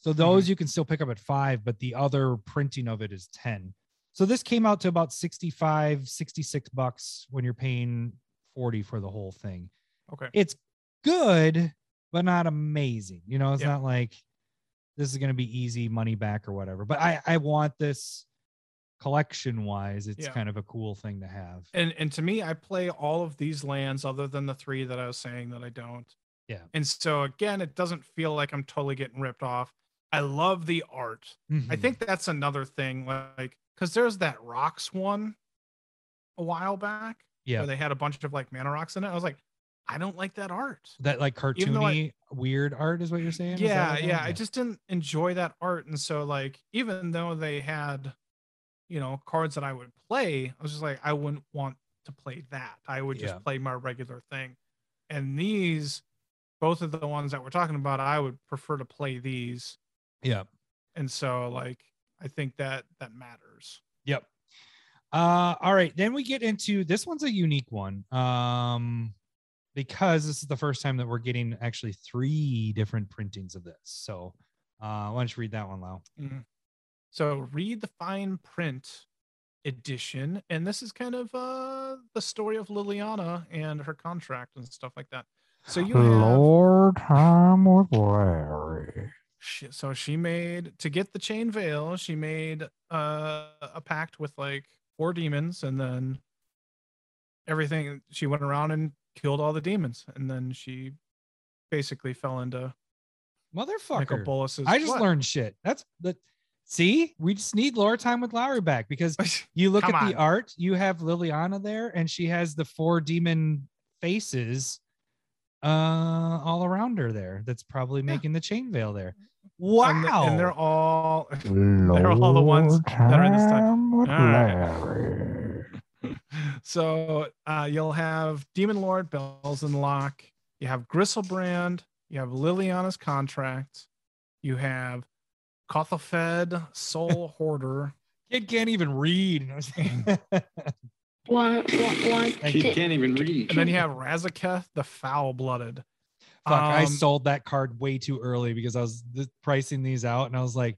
So those you can still pick up at five, but the other printing of it is 10. So this came out to about 65, 66 bucks when you're paying 40 for the whole thing. okay. It's good, but not amazing. You know, it's Yeah. not like this is going to be easy money back or whatever. But I, I want this collection wise. It's Yeah. kind of a cool thing to have. And and to me, I play all of these lands other than the three that I was saying that I don't. Yeah. And so again, it doesn't feel like I'm totally getting ripped off. I love the art. I Mhm. think that's another thing, like because there's that rocks one a while back yeah, where they had a bunch of like mana rocks in it. I was like, I don't like that art. that like though I- cartoony weird art is what you're saying. Yeah, yeah. I just didn't enjoy that art. And so like even though they had, you know, cards that I would play, I was just like, I wouldn't want to play that. I would just Yeah. play my regular thing. And these, both of the ones that we're talking about, I would prefer to play these. yeah. And so like I think that that matters. Yep. Uh, all right. Then we get into this one's a unique one. Um, because this is the first time that we're getting actually three different printings of this. So uh why don't you read that one, Lau? So read the fine print edition, and this is kind of uh the story of Liliana and her contract and stuff like that. So you have time with Larry. she, so she made to get the chain veil, she made uh, a pact with like four demons, and then everything she went around and killed all the demons, and then she basically fell into Michael Motherfucker. Bolas's. I just what? learned shit. That's the see, we just need lore time with Lowry back because you look Come at on. the art, you have Liliana there, and she has the four demon faces uh all around her there. That's probably making the chain veil there. Wow. And, th- and they're all they're all the ones that are in this time. All right. so uh, you'll have Demon Lord, Belzenlok. You have Griselbrand. You have Liliana's contract. You have Kothophed, Soul Hoarder. Kid can't even read. One, one, one. Thank She can't even read. And then you have Razaketh, the Foul Blooded. Fuck, I Um, sold that card way too early because I was th- pricing these out and I was like,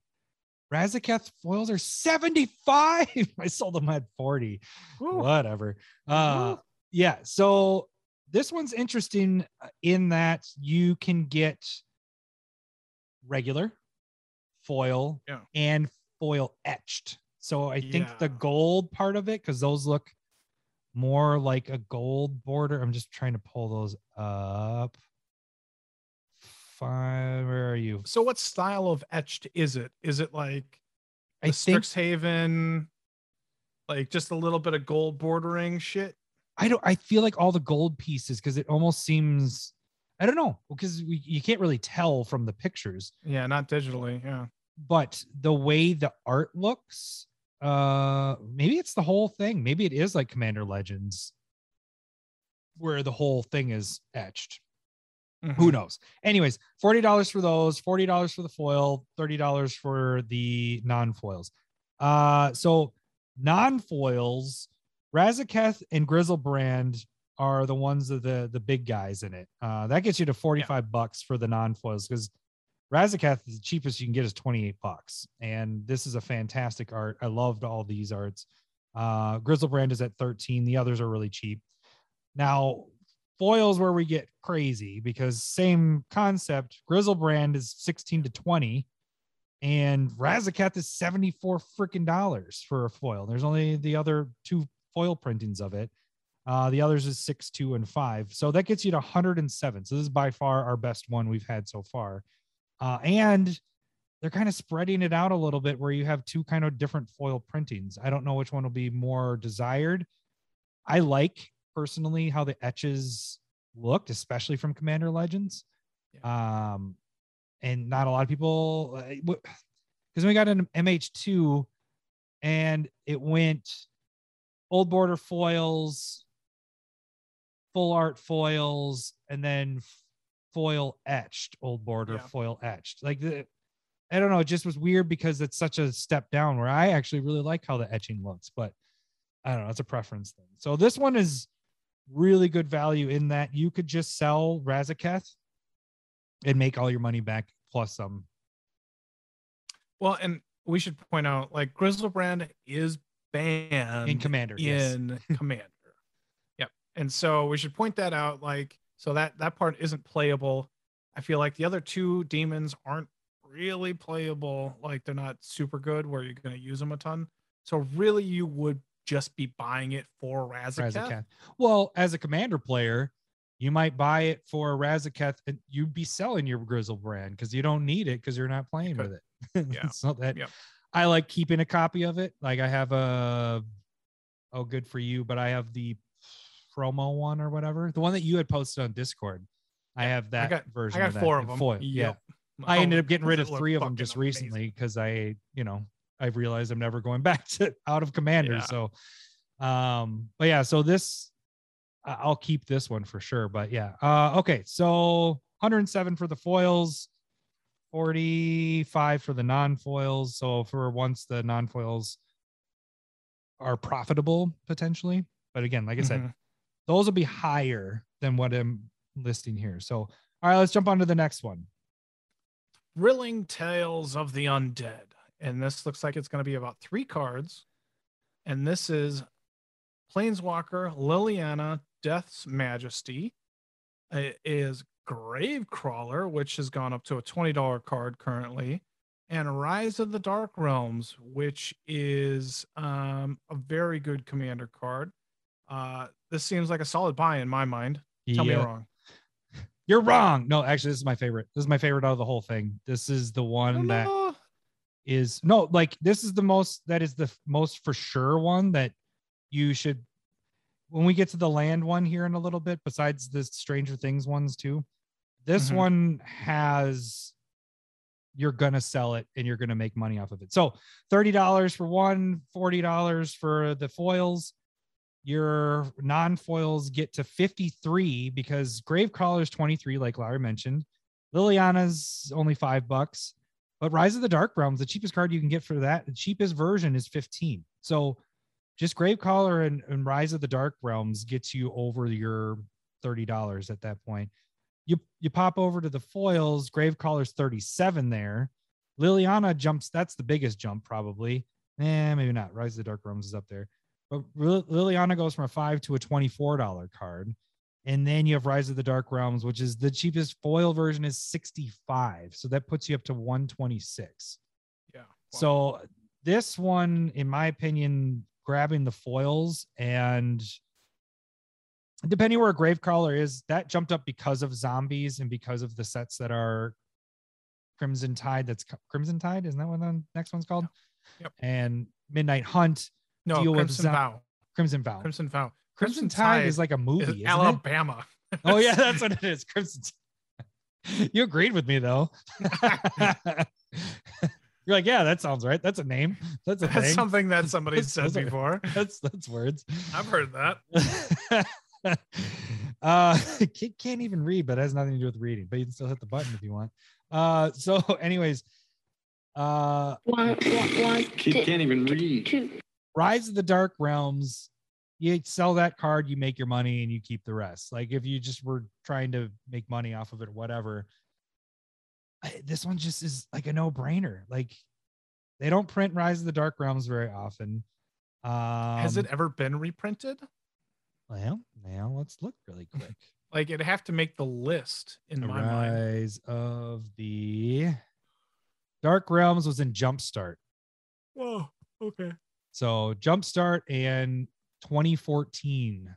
Razaketh foils are 75. I sold them at 40. Whatever. Uh yeah, so this one's interesting in that you can get regular foil Yeah. and foil etched. So I think the gold part of it, because those look more like a gold border. I'm just trying to pull those up. Five, where are you? So what style of etched is it? Is it like I think Strixhaven, like just a little bit of gold bordering shit? I don't I feel like all the gold pieces because it almost seems I don't know because we, you can't really tell from the pictures, Yeah, not digitally. Yeah. but the way the art looks, uh maybe it's the whole thing. Maybe it is like Commander Legends where the whole thing is etched. Who Mhm. knows? Anyways, $40 for those, $40 for the foil, $30 for the non-foils. Uh so non-foils, Razaketh and Griselbrand are the ones of the the big guys in it. Uh that gets you to 45 bucks for the non-foils because Razaketh is the cheapest you can get is 28 bucks. And this is a fantastic art. I loved all these arts. Uh Griselbrand is at 13. The others are really cheap. Now, foils where we get crazy because same concept. Griselbrand is 16 to 20, and Razaketh is 74 freaking dollars for a foil. There's only the other two foil printings of it. Uh, the others is six, two, and five. So that gets you to 107. So this is by far our best one we've had so far. Uh, and they're kind of spreading it out a little bit where you have two kind of different foil printings. I don't know which one will be more desired. I like personally how the etches looked, especially from Commander Legends. Um, and not a lot of people because we got an MH2 and it went old border foils, full art foils, and then foil etched, old border Yeah. foil etched. Like the I don't know, it just was weird because it's such a step down where I actually really like how the etching looks, but I don't know, it's a preference thing. So this one is really good value in that you could just sell Razaketh and make all your money back plus some. Well, and we should point out like Griselbrand is banned In Commander, yes. in Commander. And so we should point that out. Like, so that that part isn't playable. I feel like the other two demons aren't really playable. Like they're not super good where you're going to use them a ton. So really, you would just be buying it for Razaketh. Razaketh. Well, as a commander player, you might buy it for Razaketh and you'd be selling your Griselbrand because you don't need it because you're not playing with it. Yeah. so that Yep. I like keeping a copy of it. Like I have a oh good for you, but I have the promo one or whatever. The one that you had posted on Discord. I have that got- version. I got of four of them. foil. Yeah. I ended up getting rid of three of them just amazing. recently because I, you know, I've realized I'm never going back to out of commander. Yeah. So, um, but yeah, so this I- I'll keep this one for sure. But yeah, uh, okay, so 107 for the foils, 45 for the non-foils. So for once the non-foils are profitable potentially, but again, like I said, Mhm. Those will be higher than what I'm listing here. So, all right, let's jump on to the next one. Thrilling Tales of the Undead. And this looks like it's going to be about three cards. And this is Planeswalker Liliana Death's Majesty. It is Gravecrawler, which has gone up to a $20 card currently. And Rise of the Dark Realms, which is um, a very good commander card. Uh, this seems like a solid buy in my mind. Tell me Yeah. wrong. You're wrong. No, actually, this is my favorite. This is my favorite out of the whole thing. This is the one don't that know. is no like this is the most that is the most for sure one that you should when we get to the land one here in a little bit besides the stranger things ones too this Mhm. one has you're gonna sell it and you're gonna make money off of it so $30 for one $40 for the foils your non-foils get to 53 because Gravecrawler is 23 like larry mentioned liliana's only five bucks but Rise of the Dark Realms, the cheapest card you can get for that, the cheapest version is 15. So just Gravecrawler and, and Rise of the Dark Realms gets you over your $30 at that point. You you pop over to the foils, Gravecrawler's 37 there. Liliana jumps, that's the biggest jump, probably. Eh, maybe not. Rise of the Dark Realms is up there. But Liliana goes from a five to a $24 card. And then you have Rise of the Dark Realms, which is the cheapest foil version is 65. So that puts you up to 126. Yeah. wow. So this one, in my opinion, grabbing the foils and depending where a Gravecrawler is, that jumped up because of zombies and because of the sets that are Crimson Tide. That's Crimson Tide, isn't that what the next one's called? Yep. And Midnight Hunt, no, deal with Crimson Zom- Vow. Crimson Vow. Crimson Vow. Crimson, Tide, is like a movie, is isn't it? Alabama. Oh yeah, that's what it is. Crimson. Tide. You agreed with me though. You're like, yeah, that sounds right. That's a name. That's a That's thing. something that somebody That's- said those are- before. That's that's words. I've heard that. uh kid can't even read, but it has nothing to do with reading. But you can still hit the button if you want. Uh so anyways, uh One, one, one, Kid two, can't even read. two. Rise of the Dark Realms, you sell that card, you make your money, and you keep the rest. Like if you just were trying to make money off of it, whatever. I- This one just is like a no-brainer. Like they don't print Rise of the Dark Realms very often. Um, Has it ever been reprinted? Well, now let's look really quick. Like it'd have to make the list in my mind. Rise of the Dark Realms was in Jumpstart. Whoa. Okay. So Jumpstart and 2014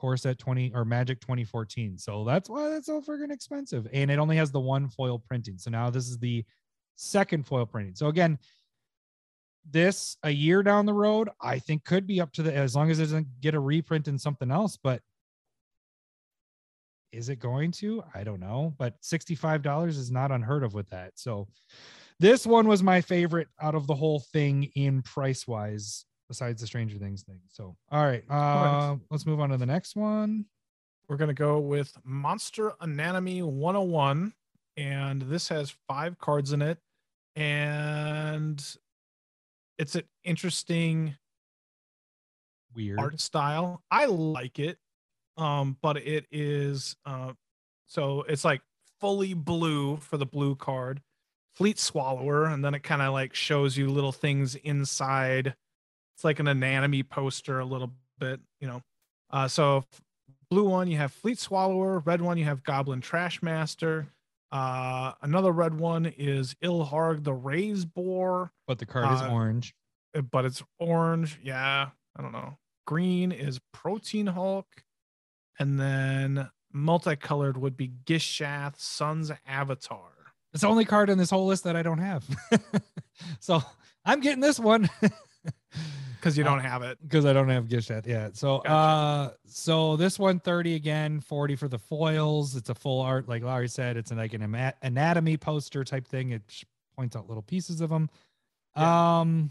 course at 20 or Magic 2014. So that's why that's so friggin' expensive. And it only has the one foil printing. So now this is the second foil printing. So again, this a year down the road, I think could be up to the as long as it doesn't get a reprint in something else. But is it going to? I don't know. But $65 is not unheard of with that. So this one was my favorite out of the whole thing in price wise, besides the Stranger Things thing. So, all right, uh, right. let's move on to the next one. We're gonna go with Monster Anatomy 101, and this has five cards in it, and it's an interesting Weird. art style. I like it, um, but it is uh, so it's like fully blue for the blue card, Fleet Swallower, and then it kind of like shows you little things inside. It's like an anatomy poster a little bit, you know. Uh, so blue one you have Fleet Swallower, red one you have Goblin Trashmaster. Uh, another red one is Ilharg the Raze-Boar but the card is uh, orange. uh, but it's orange. Yeah, I don't know. Green is Protean Hulk, and then multicolored would be Gishath Sun's Avatar. It's the only card in this whole list that I don't have. so I'm getting this one Because you Uh, don't have it. because I don't have Gishath yet. So Gotcha. uh so this one 30 again, 40 for the foils. It's a full art, like Larry said, it's like an anatomy poster type thing. It points out little pieces of them. Um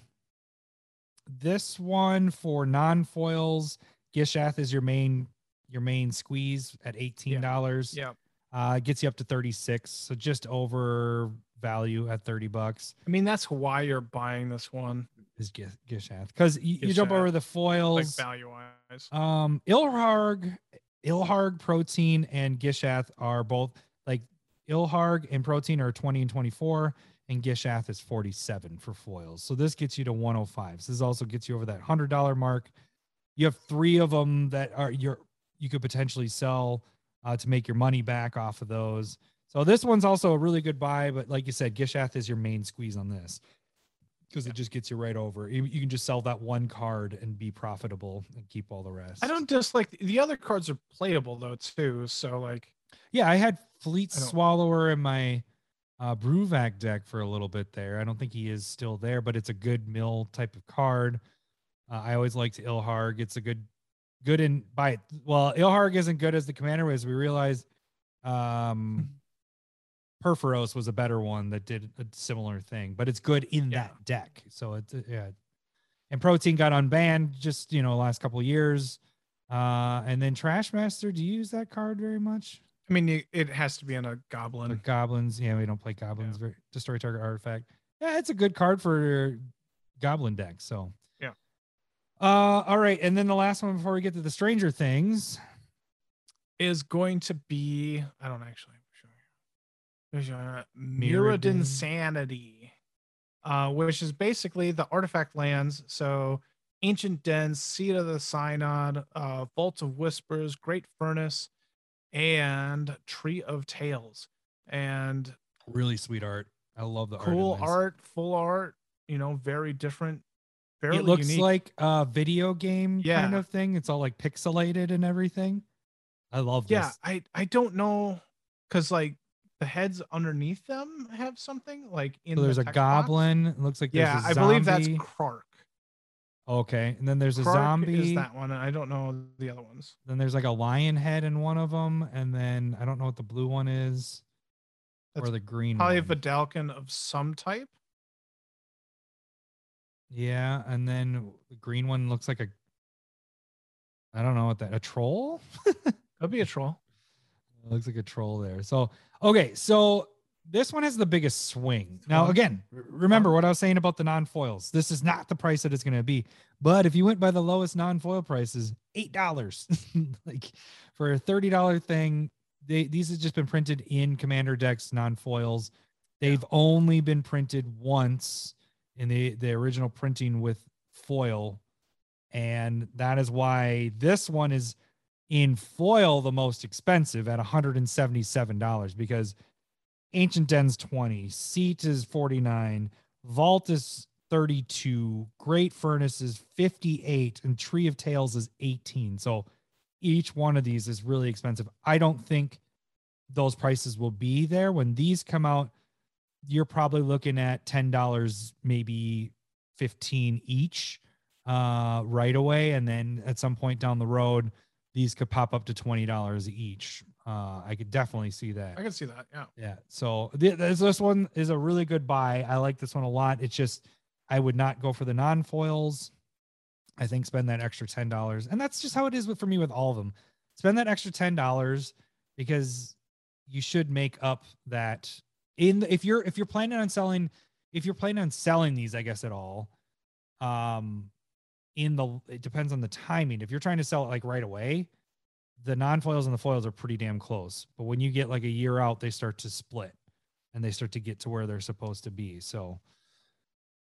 this one for non-foils, Gishath is your main your main squeeze at $18. Yeah. Uh it gets you up to 36. So just over value at 30 bucks I mean, that's why you're buying this one, is Gishath. Because you, you jump over the like foils. value wise. Um, Ilharg, Ilharg Protean and Gishath are both like Ilharg and Protean are 20 and 24, and Gishath is 47 for foils. So this gets you to 105. So this also gets you over that hundred dollar mark. You have three of them that are your you could potentially sell uh, to make your money back off of those. So this one's also a really good buy, but like you said, Gishath is your main squeeze on this because it just gets you right over. You, you can just sell that one card and be profitable and keep all the rest. I don't dislike the other cards are playable though too. So like Yeah, I had Fleet I Swallower in my uh, Bruvac deck for a little bit there. I don't think he is still there, but it's a good mill type of card. Uh, I always liked Ilharg. It's a good, good in by. Well, Ilharg isn't good as the commander as we realized. Um, Purphoros was a better one that did a similar thing, but it's good in Yeah. that deck. So it's uh, yeah. And Protean got unbanned just you know last couple years. Uh, and then Trashmaster, do you use that card very much? I mean, it has to be in a The goblin. goblins, yeah, we don't play goblins. Very destroy target artifact. Yeah, it's a good card for goblin deck. So Yeah. Uh, all right, and then the last one before we get to the Stranger Things. is going to be I don't actually. There's uh, Mirrodin. Mirrodin Sanity, uh, which is basically the artifact lands. So Ancient Dens, seat of the Synod, uh, Vault of Whispers, Great Furnace, and Tree of Tales. And Really sweet art. I love the cool art. art, full art, you know, very different. Very It looks unique. like a video game kind of thing. It's all like pixelated and everything. I love this. yeah, I I don't know because like the heads underneath them have something like in So there's the a text box. goblin. It looks like there's Yeah, I believe that's. Krark. okay. And then there's a zombie. is that one. I don't know the other ones. Then there's like a lion head in one of them, and then I don't know what the blue one is, or the green Probably a. Vedalken of some type. Yeah, and then the green one looks like a. I don't know what that a troll. Could be a troll. It looks like a troll there. So okay, so this one has the biggest swing. Now again, remember what I was saying about the non-foils. This is not the price that it's going to be. But if you went by the lowest non-foil prices, eight dollars, like for a thirty dollar thing, they these have just been printed in Commander decks non-foils. They've only been printed once in the the original printing with foil, and that is why this one is in foil the most expensive at $177 because ancient dens 20 seat is 49 vault is 32 great furnace is 58 and tree of tales is 18 so each one of these is really expensive. I don't think those prices will be there. When these come out you're probably looking at $10 maybe 15 each uh right away and then at some point down the road these could pop up to twenty dollars each. Uh, I could definitely see that. I can see that. Yeah. Yeah. So th- this this one is a really good buy. I like this one a lot. It's just I would not go for the non foils. I think spend that extra ten dollars, and that's just how it is with for me with all of them. Spend that extra ten dollars because you should make up that in if you're if you're planning on selling if you're planning on selling these, I guess at all. Um, in the it depends on the timing. If you're trying to sell it like right away, the non-foils and the foils are pretty damn close. But when you get like a year out, they start to split and they start to get to where they're supposed to be. So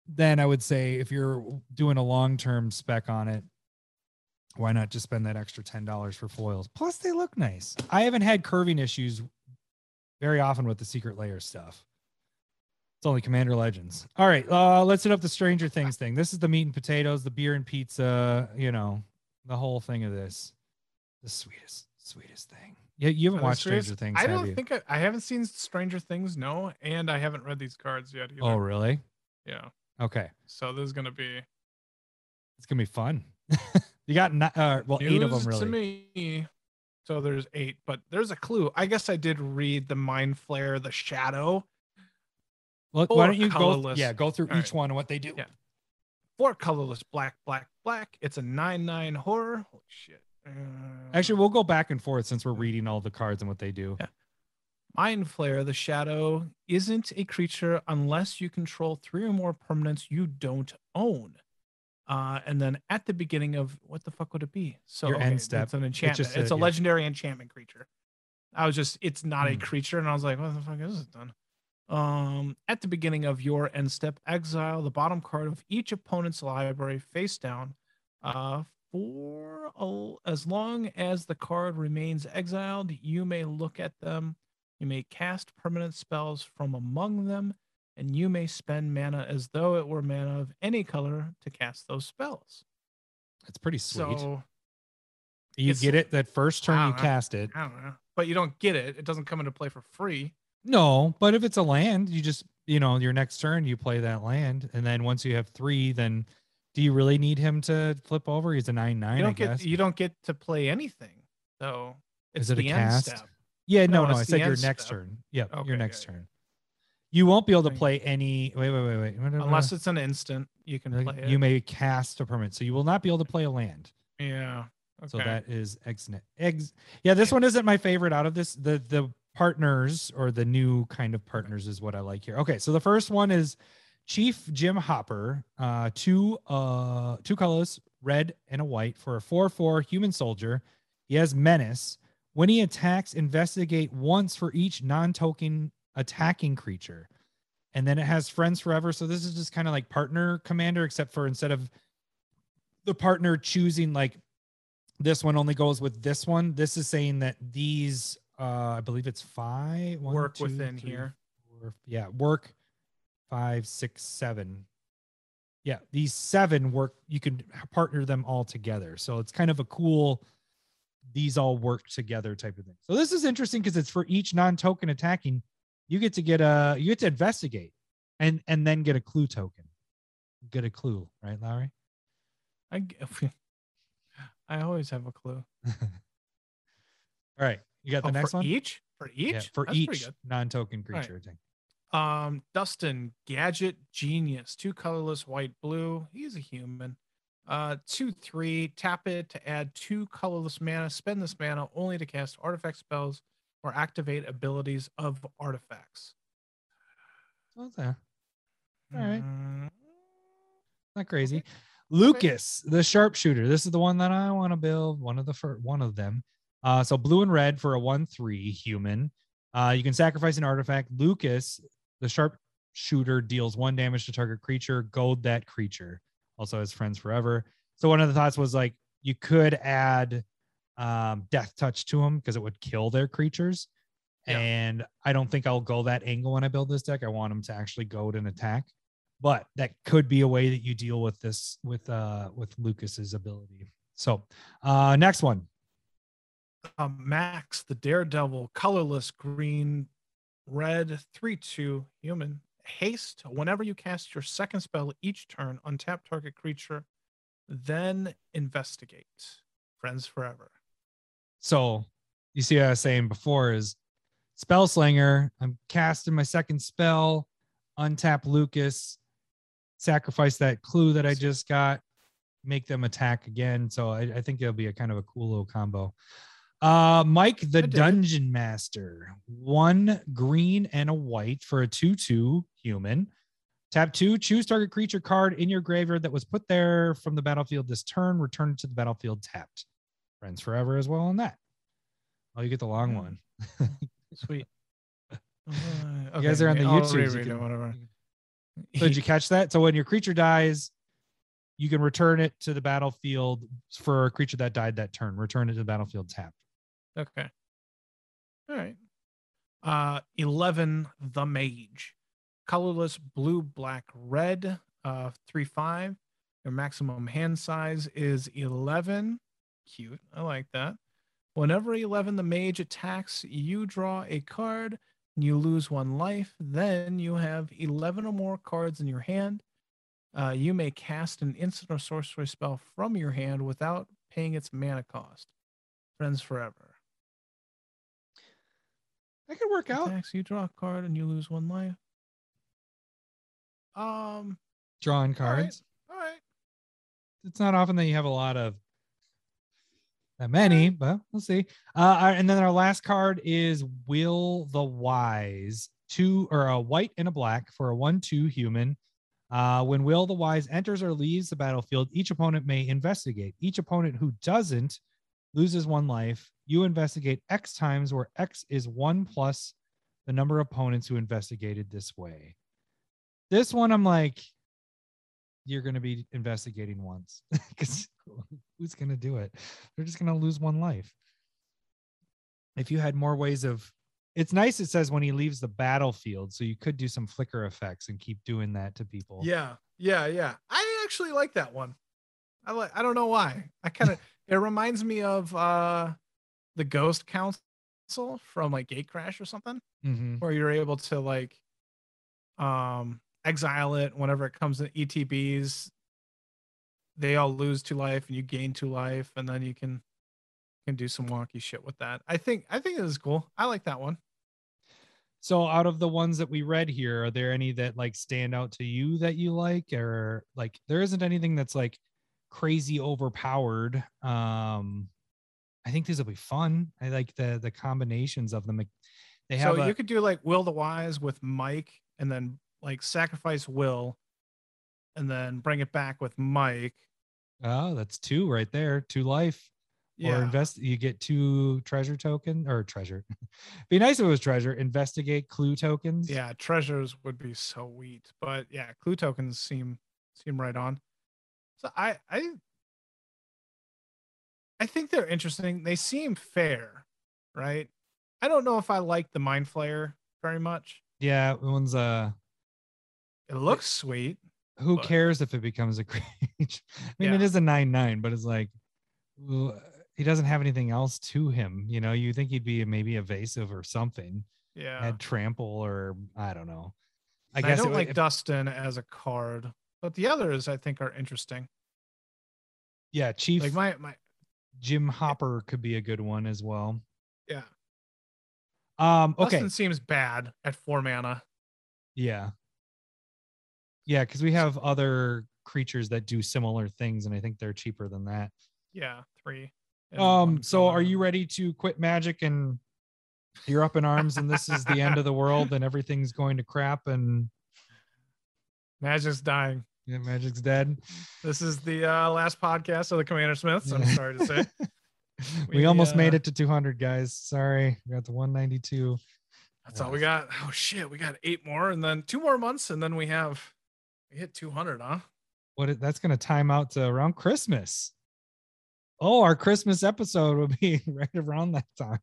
then I would say if you're doing a long-term spec on it, why not just spend that extra $10 for foils? Plus they look nice. I haven't had curving issues very often with the Secret Lair stuff. It's only Commander Legends. All right, uh, let's hit up the Stranger Things thing. This is the meat and potatoes, the beer and pizza, you know, the whole thing of this. The sweetest, sweetest thing. Yeah, you haven't watched serious? Stranger Things, I don't you? think I, I haven't seen Stranger Things. No, and I haven't read these cards yet either. oh, really? yeah. Okay, So this is gonna be it's gonna be fun. you got ni- uh, well eight of them really. to me. So there's eight, but there's a clue. I guess I did read the Mind Flayer, the Shadow. Look, why don't you go? Yeah, go through All each one and what they do. Yeah. Four colorless, black, black, black. It's a nine nine horror. Holy shit. Uh, Actually, we'll go back and forth since we're reading all the cards and what they do. Yeah. Mind Flayer, the Shadow, isn't a creature unless you control three or more permanents you don't own. Uh, and then at the beginning of what the fuck would it be? So Your okay, end step. It's an It's enchantment. It's a- a, yeah. legendary enchantment creature. I was just, it's not a Hmm. creature, and I was like, what the fuck is it done? Um, at the beginning of your end step, exile the bottom card of each opponent's library face down. Uh, for a- as long as the card remains exiled, you may look at them. You may cast permanent spells from among them, and you may spend mana as though it were mana of any color to cast those spells. It's pretty sweet. So you get it that first turn you know. cast it. I don't know. but you don't get it. It doesn't come into play for free. No, but if it's a land, you just you know your next turn you play that land, and then once you have three, then do you really need him to flip over? He's a nine nine. You I don't get guess. you don't get to play anything. So Is it a cast? yeah, no, No, no. I it's your next step. turn. Yep, Okay, your next yeah. turn. You won't be able to play any. Wait, wait, wait, wait. Unless it's an instant, you can play it. you may cast a permit, so you will not be able to play a land. yeah. Okay. So that is exit. Ex- yeah, this one isn't my favorite out of this. The the partners or the new kind of partners is what I like here. Okay, so the first one is Chief Jim Hopper, uh, two uh two colors, red and a white for a four four human soldier. He has menace. When he attacks, investigate once for each non-token attacking creature. And then it has friends forever. So this is just kind of like partner commander, except for instead of the partner choosing like this one only goes with this one. This is saying that these, uh, I believe it's five. one, Work two, within three, here. four- yeah, work five, six, seven. Yeah, these seven work. You can partner them all together. So it's kind of a cool. These all work together type of thing. So this is interesting because it's for each non-token attacking. You get to get a you get to investigate, and and then get a clue token. Get a clue, right, Lowry? i always have a clue. All right, you got the Oh, next one. each? For each? Yeah, for That's each non-token creature thing. Um, Dustin, gadget genius, two colorless, white, blue. He's a human. Uh, two, three, tap it to add two colorless mana. Spend this mana only to cast artifact spells or activate abilities of artifacts. Uh, All right. Mm, not crazy. Lucas, the sharpshooter. This is the one that I want to build. One of the first, one of them. Uh, so blue and red for a one-three human. Uh, you can sacrifice an artifact. Lucas, the sharpshooter, deals one damage to target creature. Gold that creature. Also has friends forever. So one of the thoughts was like you could add um, deathtouch to them because it would kill their creatures. Yeah. And I don't think I'll go that angle when I build this deck. I want them to actually go and attack but that could be a way that you deal with this with uh with lucas's ability so uh next one um, Max, the daredevil, colorless, green, red, 3 2 human. Haste, whenever you cast your second spell each turn, untap target creature, then investigate. Friends forever. So you see what i was saying before is spell slinger i'm casting my second spell untap lucas sacrifice that clue that i just got make them attack again. So i, I think it'll be a kind of a cool little combo. Uh mike the dungeon master. One green and a white for a 2-2 human. Tap two, choose target creature card in your graveyard that was put there from the battlefield this turn, return it to the battlefield tapped. Friends forever as well on that. Oh, you get the long Hmm. one. Sweet. You guys are on the I'll YouTubes, you it, whatever. So did you catch that? So when your creature dies, you can return it to the battlefield for a creature that died that turn. Return it to the battlefield tapped. Okay. All right. Uh 11 the mage. Colorless blue, black, red, uh 3 5. Their maximum hand size is 11. Cute. I like that. Whenever 11 the mage attacks, you draw a card and you lose one life. Then you have 11 or more cards in your hand. Uh, you may cast an instant or sorcery spell from your hand without paying its mana cost. Friends forever. That could work out. Attacks, you draw a card and you lose one life. Um, Drawing all right, cards. All right. It's not often that you have a lot of that many, but we'll see. Uh, and then our last card is Will the Wise, two or a white and a black for a one-two human. Uh, when Will the Wise enters or leaves the battlefield, each opponent may investigate. Each opponent who doesn't loses one life. You investigate X times, where X is one plus the number of opponents who investigated this way. This one, I'm like, you're going to be investigating once because who's going to do it? They're just going to lose one life. If you had more ways of, it's nice. It says when he leaves the battlefield, so you could do some flicker effects and keep doing that to people. Yeah, yeah, yeah. I actually like that one. I like. I don't know why. I kind of. it reminds me of uh the Ghost Council from like Gatecrash or something, Mhm. where you're able to like um exile it whenever it comes in ETBs. They all lose two life and you gain two life, and then you can can do some wonky shit with that. I think I think it is cool. I like that one. So out of the ones that we read here, are there any that like stand out to you that you like or like there isn't anything that's like crazy overpowered. Um I think these will be fun. I like the the combinations of them. They have so a, you could do like Will the Wise with Mike, and then like sacrifice Will, and then bring it back with Mike. oh, that's two right there, two life. Or invest you get two treasure token or treasure. be nice if it was treasure. Investigate clue tokens. yeah. Treasures would be so sweet, but yeah, clue tokens seem seem right on. So I I I think they're interesting. They seem fair, right? I don't know if I like the Mind Flayer very much. Yeah, one's uh It looks sweet. who But- cares if it becomes a creature? I mean, it Yeah. is a nine nine, but it's like he doesn't have anything else to him. You know, you think he'd be maybe evasive or something, Yeah. had trample or I don't know. I And guess I don't would- like if- Dustin as a card, but the others I think are interesting. yeah, Chief Like my my Jim Hopper could be a good one as well. yeah. Um, okay, Dustin seems bad at four mana. yeah, yeah, because we have other creatures that do similar things, and I think they're cheaper than that. Yeah, three. Um, so are you ready to quit magic and you're up in arms and this is the end of the world and everything's going to crap and Magic's dying. yeah, magic's dead? This is the uh, last podcast of the Commander Smiths. I'm sorry to say. we, We, almost made uh, it to 200 guys. Sorry, we got to 192. That's all we got. Oh shit, we got eight more, and then two more months, and then we have we hit 200, huh? What that's going to time out to around Christmas. Oh, our Christmas episode will be right around that time.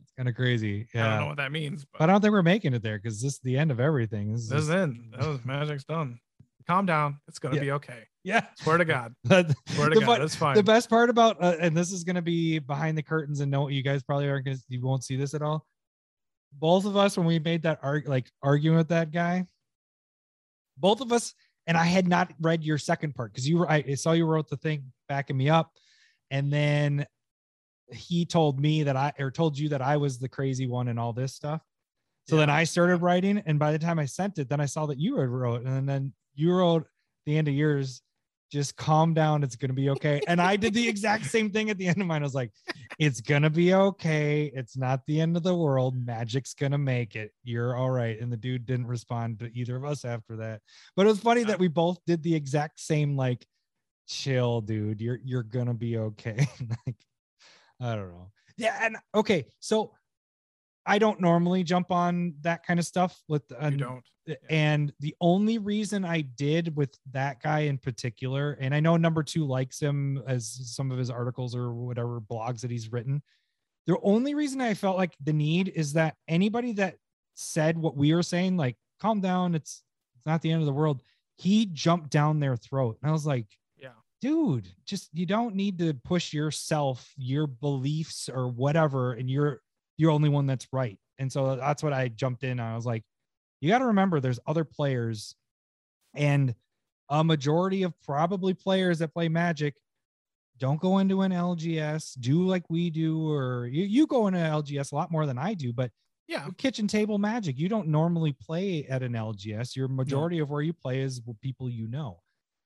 It's kind of crazy. Yeah. I don't know what that means, But but I don't think we're making it there because this is the end of everything. This is this is in. That was Magic's done. Calm down. It's gonna Yeah. be okay. yeah. Swear to God. Swear to God. It's fine. the best part about uh, and this is going to be behind the curtains and no you guys probably aren't going to you won't see this at all both of us when we made that arg like arguing with that guy both of us and i had not read your second part because you were I, saw you wrote the thing backing me up. And then he told me that i or told you that i was the crazy one and all this stuff. So then i started writing and by the time i sent it then i saw that you had wrote and then you wrote the end of yours just calm down it's gonna be okay. And i did the exact same thing at the end of mine. I was like it's gonna be okay. It's not the end of the world. Magic's gonna make it. You're all right. And the dude didn't respond to either of us after that. But it was funny that we both did the exact same like chill dude. You're you're gonna be okay. Like i don't know. Yeah and okay so i don't normally jump on that kind of stuff with you don't. and the only reason I did with that guy in particular, and I know number two likes him as some of his articles or whatever blogs that he's written. The only reason I felt like the need is that anybody that said what we were saying, like, calm down, it's it's not the end of the world, he jumped down their throat. And I was like, Yeah. dude, just you don't need to push yourself, your beliefs or whatever, and you're you're only one that's right. And so that's what I jumped in. I was like, you got to remember there's other players and a majority of probably players that play magic don't go into an lgs do like we do or you, you go into lgs a lot more than i do but Yeah. kitchen table magic you don't normally play at an lgs your majority of where you play is with people you know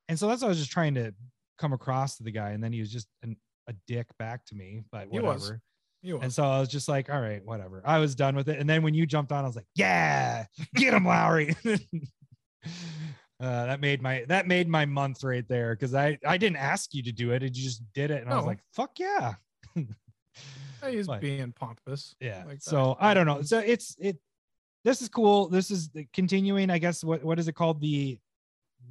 and so that's what i was just trying to come across to the guy and then he was just an, a dick back to me but whatever and so I was just like, all right, whatever. I was done with it. And then when you jumped on, I was like, yeah, get him, Lowry. uh, that made my that made my month right there because I I didn't ask you to do it. You just did it, and I was like, fuck yeah, He's but- being pompous. yeah. Like so I don't know. So it's it. This is cool. This is continuing. I guess what what is it called? The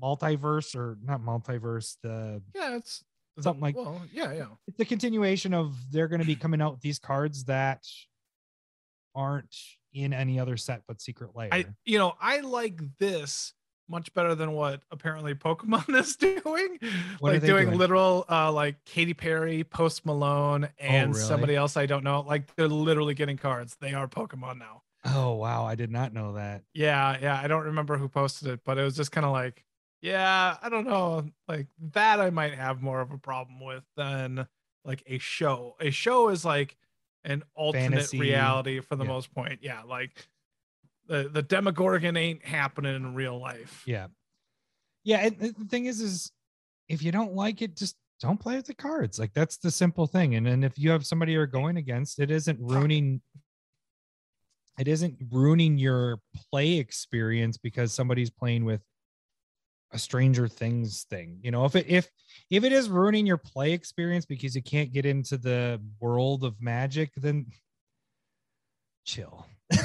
multiverse or not multiverse? The Yeah, it's Something like- well, yeah, yeah. it's the continuation of they're going to be coming out with these cards that aren't in any other set but Secret Lair. I you know, I like this much better than what apparently Pokemon is doing. What are like they doing, doing? literal uh like Katy Perry, Post Malone, and Oh, really? somebody else I don't know. Like they're literally getting cards. They are Pokemon now. Oh wow, I did not know that. Yeah, yeah. I don't remember who posted it, but it was just kind of like, yeah, I don't know. Like that I might have more of a problem with than like a show. A show is like an alternate Fantasy, reality for the yeah. most point. Yeah, like the the Demogorgon ain't happening in real life. Yeah. Yeah, and the thing is is if you don't like it, just don't play with the cards. Like that's the simple thing. And then if you have somebody you're going against, it isn't ruining it isn't ruining your play experience because somebody's playing with a stranger things thing you know if it if if it is ruining your play experience because you can't get into the world of magic then chill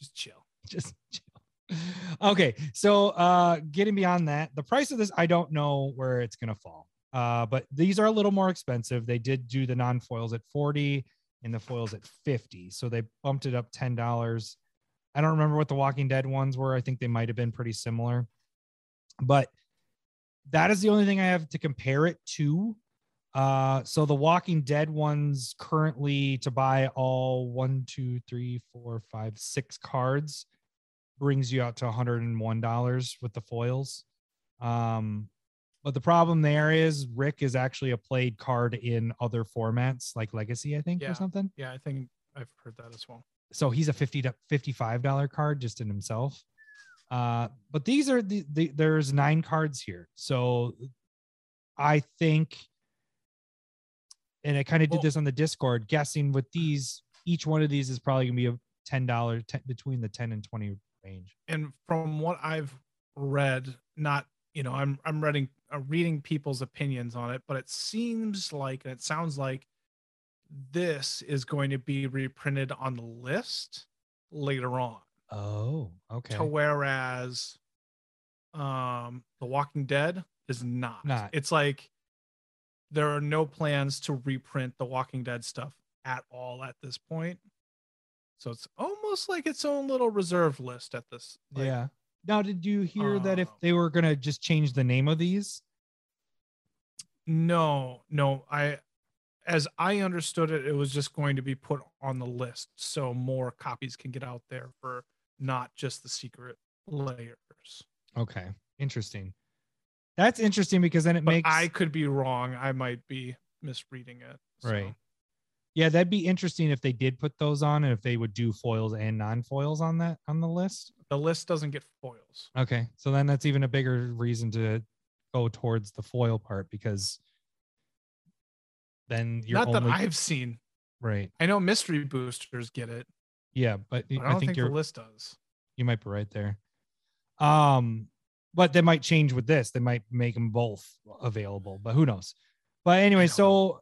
Just chill. just chill. Okay, so uh getting beyond that, the price of this I don't know where it's gonna fall. Uh, but these are a little more expensive. They did do the non-foils at 40 and the foils at 50. So they bumped it up $10. I don't remember what the Walking Dead ones were. I think they might have been pretty similar. But that is the only thing I have to compare it to. Uh, so the Walking Dead ones currently to buy all one, two, three, four, five, six cards brings you out to $101 with the foils. Um, but the problem there is Rick is actually a played card in other formats like Legacy, I think, Yeah. or something. Yeah, I think I've heard that as well. So he's a 50 to 55 dollar card just in himself. Uh, but these are the, the there's nine cards here. So I think, and I kind of did this on the Discord, guessing with these, each one of these is probably gonna be a ten dollar between the 10 and 20 range. and from what I've read, not you know, I'm I'm reading uh, reading people's opinions on it, but it seems like and it sounds like this is going to be reprinted on the list later on. Oh, okay. To whereas um The Walking Dead is not. Not. It's like there are no plans to reprint The Walking Dead stuff at all at this point. So it's almost like its own little reserve list at this. like, yeah. Now, did you hear that if Um, they were gonna just change the name of these? No, no. I, as I understood it, it was just going to be put on the list so more copies can get out there for not just the Secret Lairs. Okay, interesting. That's interesting because then it But makes I could be wrong. I might be misreading it. so. Right. Yeah, that'd be interesting if they did put those on and if they would do foils and non-foils on that on the list. The list doesn't get foils. Okay. So then that's even a bigger reason to go towards the foil part because then you're Not that I've seen. right. I know mystery boosters get it, Yeah, but, but I I, don't think, think, the list does. you might be right there. Um, but they might change with this. They might make them both available, but who knows? But anyway, so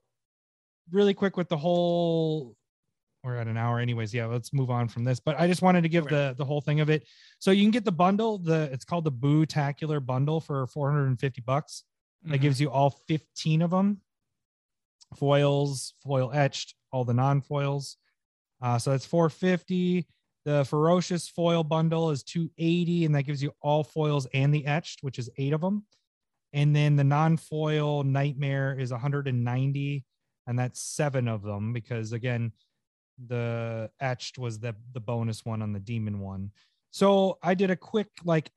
really quick with the whole we're at an hour anyways. Yeah, let's move on from this. But I just wanted to give the the whole thing of it. So you can get the bundle, the it's called the Boo Tacular bundle for 450 bucks. That Mhm. gives you all 15 of them. Foils, foil etched, all the non-foils. Uh, so that's 450. The ferocious foil bundle is 280, and that gives you all foils and the etched, which is eight of them. And then the non-foil nightmare is 190, and that's seven of them because again, the etched was the the bonus one on the demon one. So I did a quick like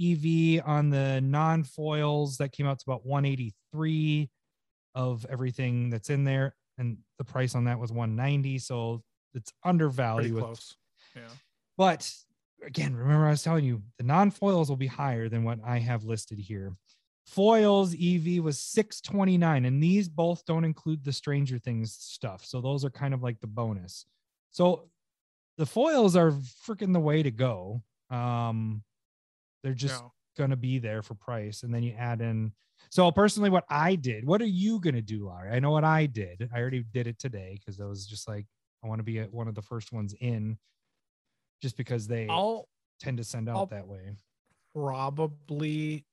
EV on the non-foils that came out to about 183 of everything that's in there, and the price on that was 190. So it's undervalued. Pretty with- close. Yeah. but again, remember I was telling you the non-foils will be higher than what I have listed here. Foils EV was 629, and these both don't include the Stranger Things stuff. So those are kind of like the bonus. So the foils are freaking the way to go. Um, they're just Yeah. gonna be there for price, and then you add in. So personally, what I did, what are you gonna do, Larry? I know what I did. I already did it today because I was just like, I want to be at one of the first ones in, just because they I'll tend to send out I'll- that way. probably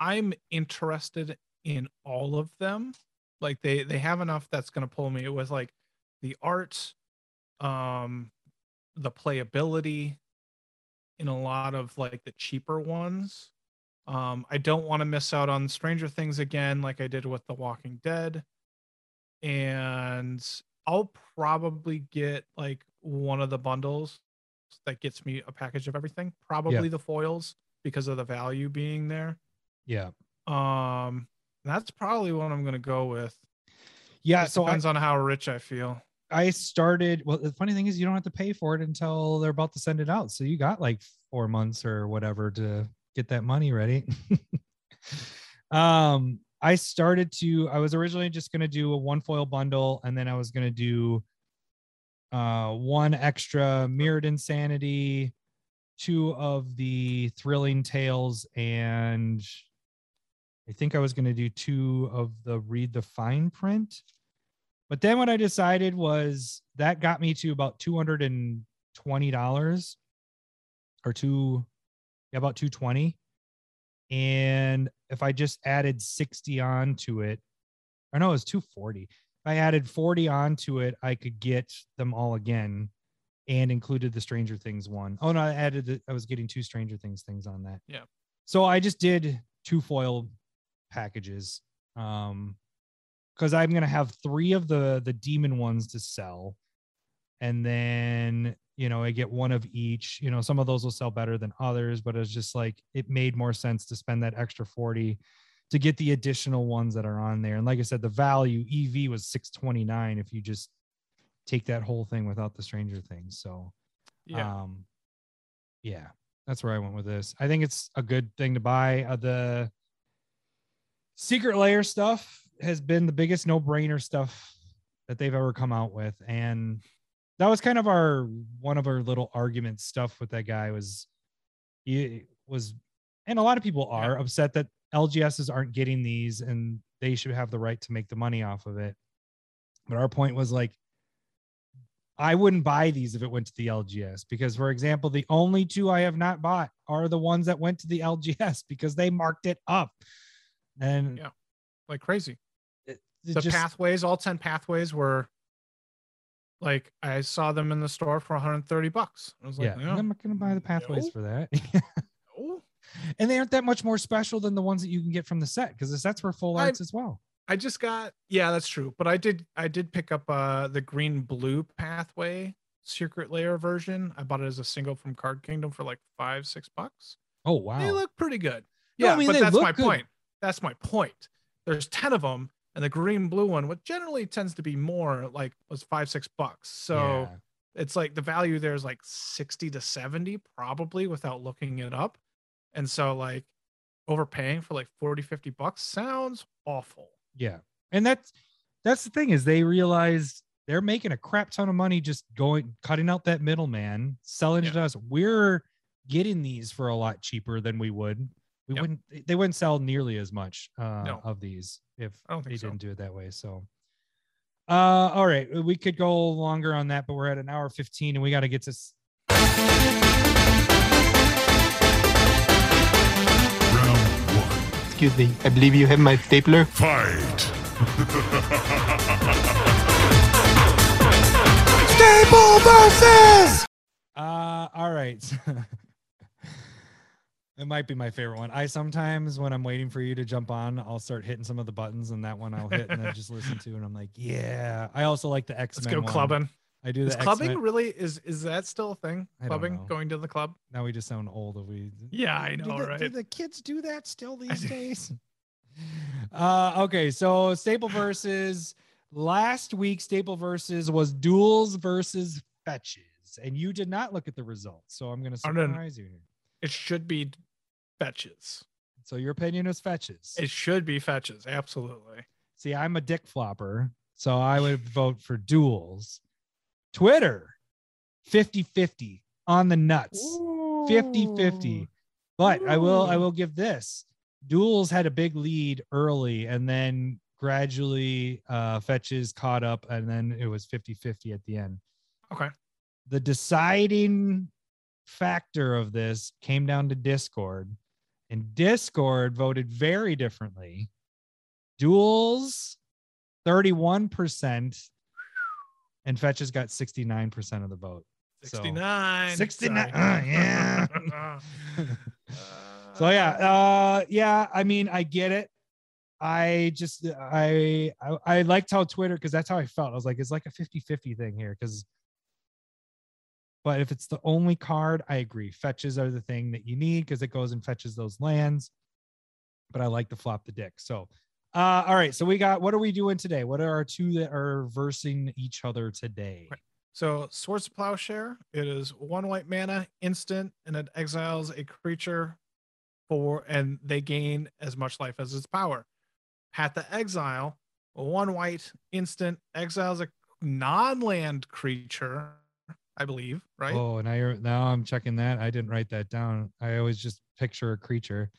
I'm interested in all of them. Like they they have enough that's gonna pull me It was like the art, um, the playability, in a lot of like the cheaper ones. Um, I don't want to miss out on Stranger Things again, like I did with The Walking Dead. And I'll probably get like one of the bundles that gets me a package of everything. Probably the foils because of the value being there. Yeah. Um, that's probably what I'm gonna go with. Yeah. So I, depends on how rich I feel. I started. Well, the funny thing is, you don't have to pay for it until they're about to send it out. So you got like four months or whatever to get that money ready. um, I started to. I was originally just gonna do a one foil bundle, and then I was gonna do uh one extra mirrored insanity, two of the thrilling tales, and I think I was gonna do two of the read the fine print. But then what I decided was that got me to about two hundred and twenty dollars, or two, yeah, about two twenty. And if I just added sixty onto it, or no, it was two forty. If I added forty onto it, I could get them all again, and included the Stranger Things one. Oh no, I added. The, I was getting two Stranger Things things on that. Yeah. So I just did two foil packages. Um, because I'm gonna have three of the the demon ones to sell, and then you know I get one of each. You know, some of those will sell better than others, but it's just like it made more sense to spend that extra forty to get the additional ones that are on there. And like I said, the value EV was six twenty nine if you just take that whole thing without the Stranger Things. So Yeah. um, yeah, that's where I went with this. I think it's a good thing to buy. Uh, the Secret Lair stuff has been the biggest no-brainer stuff that they've ever come out with, and that was kind of our one of our little argument stuff with that guy was he was, and a lot of people are upset that LGSs aren't getting these and they should have the right to make the money off of it. But our point was like, I wouldn't buy these if it went to the LGS because, for example, the only two I have not bought are the ones that went to the LGS because they marked it up. And Yeah. like crazy. it, it the just- pathways, all 10 pathways were like I saw them in the store for 130 bucks. I was like, yeah, yeah, I'm not to buy the pathways no. for that. no. and they aren't that much more special than the ones that you can get from the set because the sets were full I- arts as well. I just got yeah, that's true. But I did I did pick up uh the green blue pathway Secret Lair version. I bought it as a single from Card Kingdom for like five, six bucks. Oh wow! They look pretty good. No, I mean, but that's my good. point. That's my point. There's 10 of them, and the green blue one, what generally tends to be more like was five, six bucks. So Yeah. it's like the value there is like 60 to 70 probably without looking it up and so like overpaying for like 40 50 bucks sounds awful Yeah. And that's that's the thing is they realized they're making a crap ton of money just going cutting out that middleman, selling it to us. We're getting these for a lot cheaper than we would. We Yep. wouldn't they wouldn't sell nearly as much uh No. of these if they so. didn't do it that way. So uh all right, we could go longer on that, but we're at an hour 15 and we got to get to s- Round one. Excuse me, I believe you have my stapler. Fight. Staple versus. Uh, all right. it might be my favorite one. I sometimes, when I'm waiting for you to jump on, I'll start hitting some of the buttons, and that one I'll hit and then just listen to, and I'm like, yeah. I also like the X let's Men. go clubbing I do is the clubbing X-Men. really is is that still a thing I clubbing going to the club Now we just sound old. If we. yeah i Do know the, right Do the kids do that still these days? uh, okay, so Staple versus last week. Staple versus was duels versus fetches, and you did not look at the results. So I'm going to I surprise you here. it should be fetches So your opinion is fetches. it should be fetches absolutely See, I'm a dick flopper, so I would vote for duels. Twitter, 50 50 on the nuts, 50 50. But I will, I will give this duels had a big lead early and then gradually uh, fetches caught up, and then it was 50 50 at the end. okay The deciding factor of this came down to Discord, and Discord voted very differently. Duels, 31%, and Fetches got 69% of the vote. So, 69 69. uh, yeah. So yeah, uh, yeah. I mean, I get it. I just I I, I liked how Twitter because that's how I felt. I was like, it's like a 50-50 thing here because. But if it's the only card, I agree. Fetches are the thing that you need because it goes and fetches those lands. But I like to flop the dick. So, uh, all right. So we got what are we doing today? What are our two that are versing each other today? Right. So Swords of Plowshare, it is one white mana, instant, and it exiles a creature for and they gain as much life as its power. Path to Exile, one white, instant, exiles a non-land creature, I believe, right? Oh, now you're now I'm checking that. I didn't write that down. I always just picture a creature.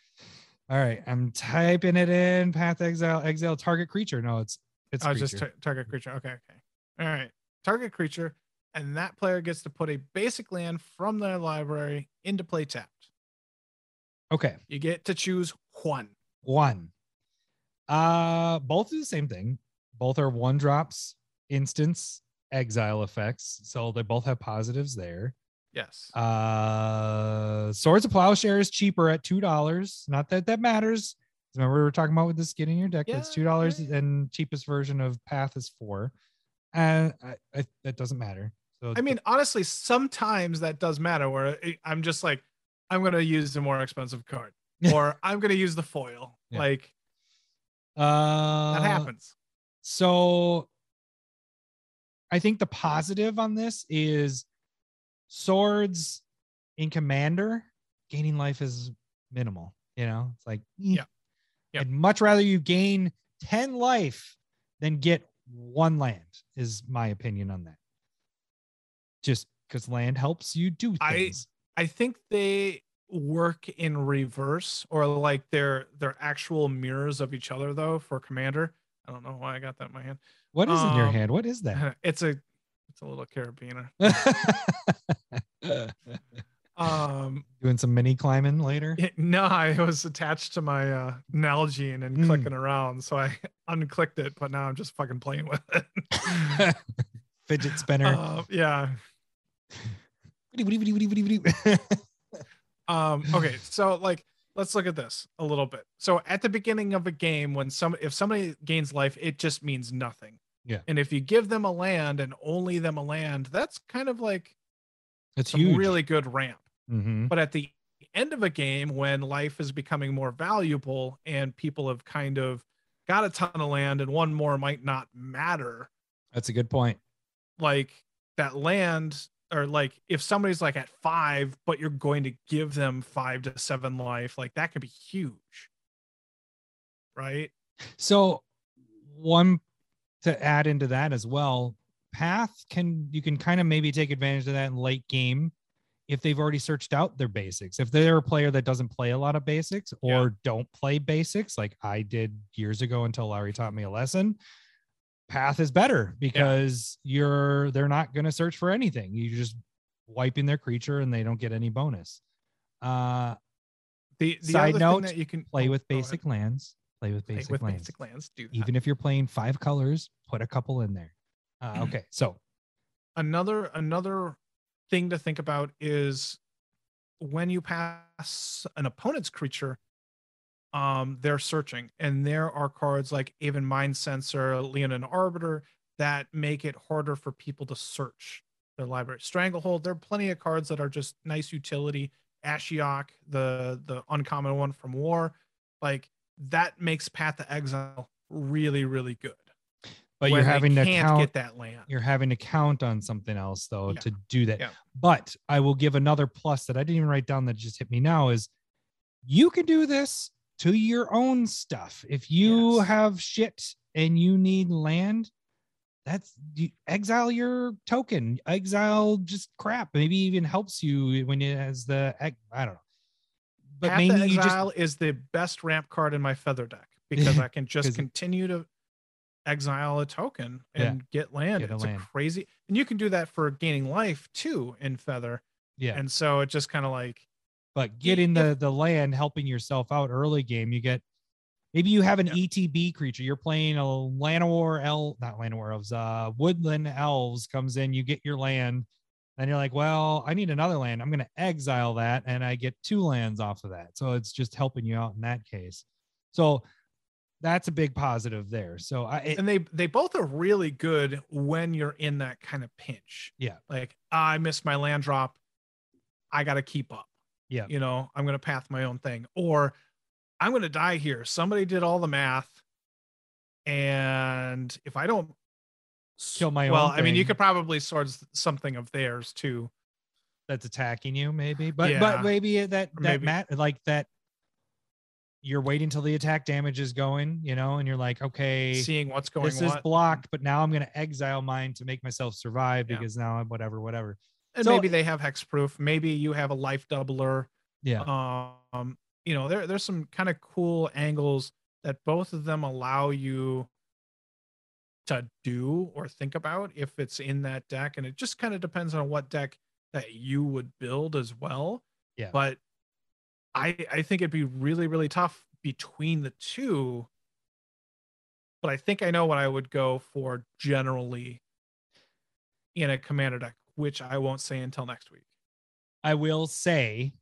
All right, I'm typing it in. Path exile, exile target creature. No, it's it's Oh, creature. just tar- target creature. Okay, okay. All right. Target creature, and that player gets to put a basic land from their library into play tapped. okay. You get to choose one. One. Uh, both do the same thing. Both are one drops, instants, exile effects. So they both have positives there. Yes. Uh, Swords of Plowshare is cheaper at two dollars. Not that that matters. Remember we were talking about with the skin in your deck. it's Yeah, two dollars, yeah, and cheapest version of Path is four. And I, I, that doesn't matter. So I mean, honestly, sometimes that does matter where I'm just like, I'm going to use the more expensive card or I'm going to use the foil. Yeah. Like uh, that happens. So I think the positive on this is swords in commander gaining life is minimal. You know, it's like, eh. Yeah. Yeah. I'd much rather you gain 10 life than get one land, is my opinion on that. Just because land helps you do things. I- I think they work in reverse or like they're they're actual mirrors of each other though for commander. I don't know why I got that in my hand. what is in your um, hand? What is that? It's a it's a little carabiner. Um Doing some mini climbing later. it- no, I was attached to my uh Nalgene and Mm. clicking around, so I unclicked it, but now I'm just fucking playing with it. Fidget spinner. Uh, yeah. Um, okay, so like let's look at this a little bit. So at the beginning of a game, when some if somebody gains life, it just means nothing. Yeah. And if you give them a land and only them a land, that's kind of like It's huge. really good ramp. Mhm. But at the end of a game, when life is becoming more valuable and people have kind of got a ton of land and one more might not matter, That's a good point. like that land or like if somebody's like at five but you're going to give them five to seven life like that could be huge right So one to add into that as well, path can you can kind of maybe take advantage of that in late game if they've already searched out their basics. If they're a player that doesn't play a lot of basics or Yeah. don't play basics like I did years ago until Larry taught me a lesson, path is better because you're they're not going to search for anything. You're just wiping their creature and they don't get any bonus. Uh the, the Side note, that you can play oh, with ahead. basic lands. Play with Play basic with lands. basic lands do that. even if you're playing five colors, put a couple in there. Uh, okay, so another another thing to think about is when you pass an opponent's creature um they're searching and there are cards like even Mindcensor leonin arbiter that make it harder for people to search their library stranglehold there are plenty of cards that are just nice utility ashiok the the uncommon one from war like that makes path to exile really really good but you're having to count get that land you're having to count on something else though Yeah. to do that. Yeah. But I will give another plus that I didn't even write down that just hit me now is you can do this to your own stuff. If you Yes. have shit and you need land, that's you exile your token. Exile just crap. Maybe even helps you when it has the I don't know. But Path maybe you just Exile is the best ramp card in my feather deck because I can just continue to exile a token Yeah, and get land. get a it's land. a crazy, and you can do that for gaining life too in feather. yeah. And so it just kind of like but getting the the land helping yourself out early game you get maybe you have an etb creature you're playing a llanowar el not llanowar elves uh woodland elves comes in you get your land and you're like, well, I need another land. I'm going to exile that and I get two lands off of that. So it's just helping you out in that case. So that's a big positive there. So I, it- and they they both are really good when you're in that kind of pinch. Yeah. Like "Ah, I missed my land drop. I got to keep up. Yeah. You know, I'm going to path my own thing or I'm going to die here. Somebody did all the math and if I don't Kill my own well, I mean, you could probably sort something of theirs too. that's attacking you maybe but Yeah. but maybe that that maybe- mat like that you're waiting till the attack damage is going you know and you're like okay Seeing what's going on. this is blocked but now i'm going to exile mine to make myself survive Yeah. because now i'm whatever whatever and so- maybe they have hexproof. Maybe you have a life doubler. yeah um you know there there's some kind of cool angles that both of them allow you to do or think about if it's in that deck and it just kind of depends on what deck that you would build as well Yeah. but i i think it'd be really really tough between the two but i think i know what i would go for generally in a commander deck which i won't say until next week i will say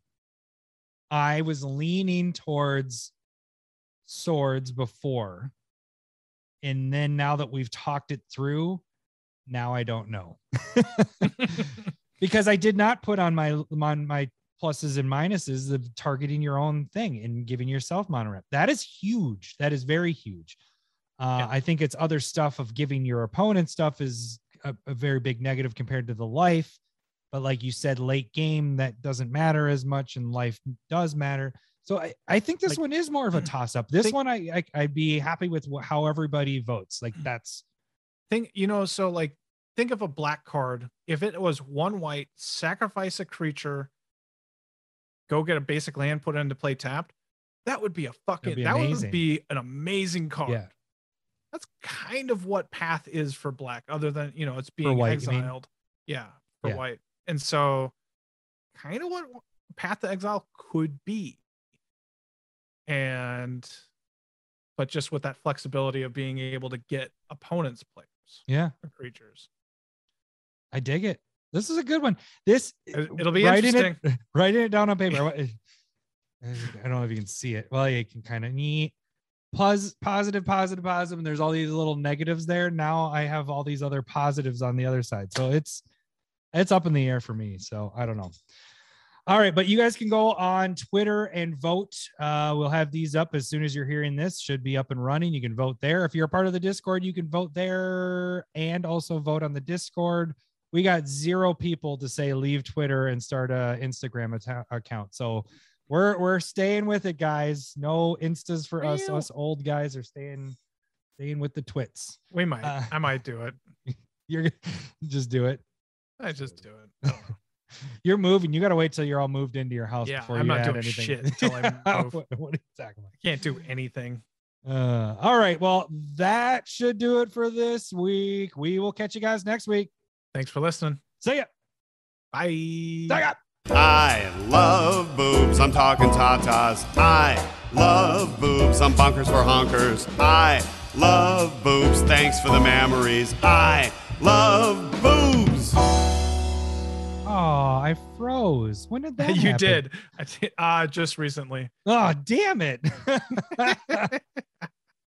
i was leaning towards swords before and then now that we've talked it through now i don't know because I did not put on my on my pluses and minuses of targeting your own thing and giving yourself mana ramp. That is huge. That is very huge. Uh, Yeah. I think it's other stuff of giving your opponent stuff is a, a very big negative compared to the life. But like you said, late game that doesn't matter as much, and life does matter. So I, I think this Like- one is more of a mm-hmm. toss up. This Think- one I, I I'd be happy with how everybody votes. Like mm-hmm. that's think you know so like think of a black card if it was one white sacrifice a creature go get a basic land put it into play tapped that would be a fucking be that would be an amazing card Yeah. That's kind of what path is for black other than you know it's being white, exiled yeah for Yeah. white and so kind of what path to exile could be and but just with that flexibility of being able to get opponents players yeah. or creatures I dig it. This is a good one. This It- uh, it'll be writing interesting. It, writing it down on paper. I don't know if you can see it. Well, you can kind of neat. Pos, positive, positive, positive, and there's all these little negatives there. Now I have all these other positives on the other side. So it's it's up in the air for me. So I don't know. All right, but you guys can go on Twitter and vote. Uh, we'll have these up as soon as you're hearing this. Should be up and running. You can vote there. If you're a part of the Discord, you can vote there and also vote on the Discord. We got zero people to say leave Twitter and start a Instagram account. So we're we're staying with it, guys. No instas for us. Well. Us old guys are staying staying with the twits. We might. Uh, I might do it. You're just do it. I just do it. I don't know. You're moving. You got to wait till you're all moved into your house Yeah, before I'm you not add doing anything. shit until I move. what, what are you talking about? Can't do anything. Uh, all right. Well, that should do it for this week. We will catch you guys next week. Thanks for listening. See ya. Bye. See ya. I love boobs. I'm talking tatas. I love boobs. I'm bonkers for honkers. I love boobs. Thanks for the memories. I love boobs. Oh, I froze. When did that you happen? did. I did. Uh, just recently. Oh, damn it.